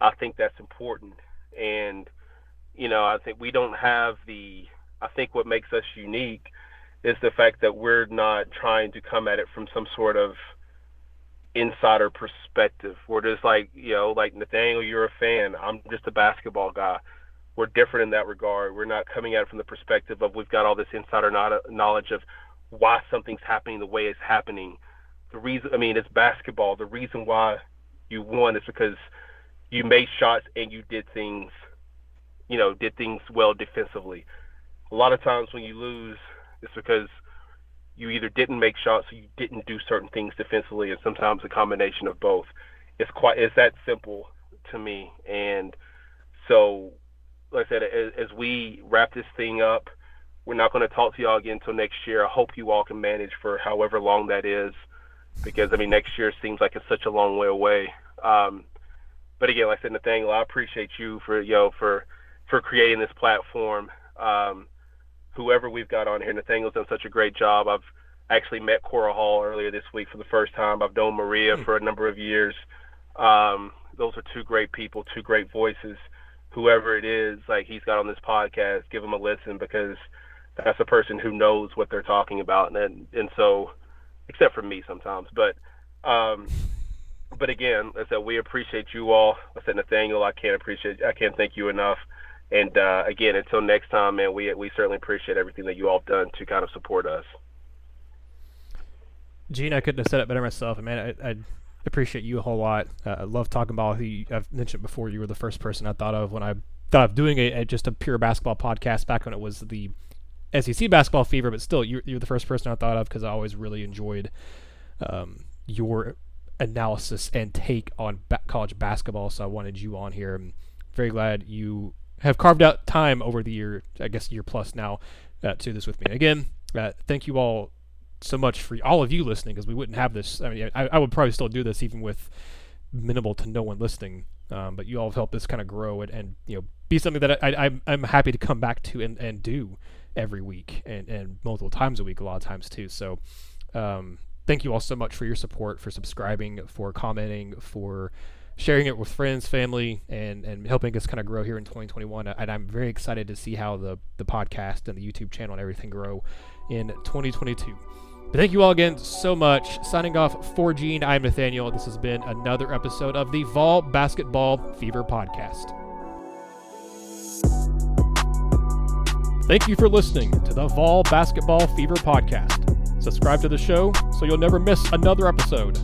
I think that's important. And, you know, I think we don't have the, I think what makes us unique is the fact that we're not trying to come at it from some sort of insider perspective. We're just like, you know, like Nathanael, you're a fan. I'm just a basketball guy we're different in that regard. We're not coming at it from the perspective of we've got all this insider knowledge of why something's happening the way it's happening. The reason, I mean, it's basketball. The reason why you won is because you made shots and you did things, you know, did things well defensively. A lot of times when you lose, it's because you either didn't make shots or you didn't do certain things defensively, and sometimes a combination of both. It's quite, it's that simple to me. And so like I said, as, as we wrap this thing up, we're not going to talk to y'all again until next year. I hope you all can manage for however long that is, because I mean next year seems like it's such a long way away. Um, but again, like I said, Nathanael, I appreciate you for you know for for creating this platform. Um, whoever we've got on here, Nathanael's done such a great job. I've actually met Cora Hall earlier this week for the first time. I've known Maria hmm. for a number of years. Um, those are two great people, two great voices whoever it is, like he's got on this podcast, give him a listen because that's a person who knows what they're talking about, and and so, except for me sometimes, but um, but again, I said we appreciate you all. I said Nathanael, I can't appreciate, I can't thank you enough. And uh, again, until next time, man, we we certainly appreciate everything that you all have done to kind of support us. Gene, I couldn't have said it better myself. I mean, I, I appreciate you a whole lot. Uh, I love talking ball. You, I've mentioned before, you were the first person I thought of when I thought of doing a, a, just a pure basketball podcast back when it was the SEC basketball fever. But still, you're, you're the first person I thought of because I always really enjoyed um, your analysis and take on ba- college basketball. So I wanted you on here. I'm very glad you have carved out time over the year, I guess year plus now, uh, to this with me. Again, uh, thank you all so much for all of you listening because we wouldn't have this. I mean, I, I, would probably still do this even with minimal to no one listening. Um, but you all have helped this kind of grow and, and you know be something that I, I I'm happy to come back to and, and do every week and, and multiple times a week a lot of times too. So um, thank you all so much for your support, for subscribing, for commenting, for sharing it with friends, family, and and helping us kind of grow here in 2021. And I'm very excited to see how the the podcast and the YouTube channel and everything grow in 2022. But thank you all again so much. Signing off for Gene, I'm Nathanael. This has been another episode of the Vol Basketball Fever Podcast. Thank you for listening to the Vol Basketball Fever podcast. Subscribe to the show so you'll never miss another episode.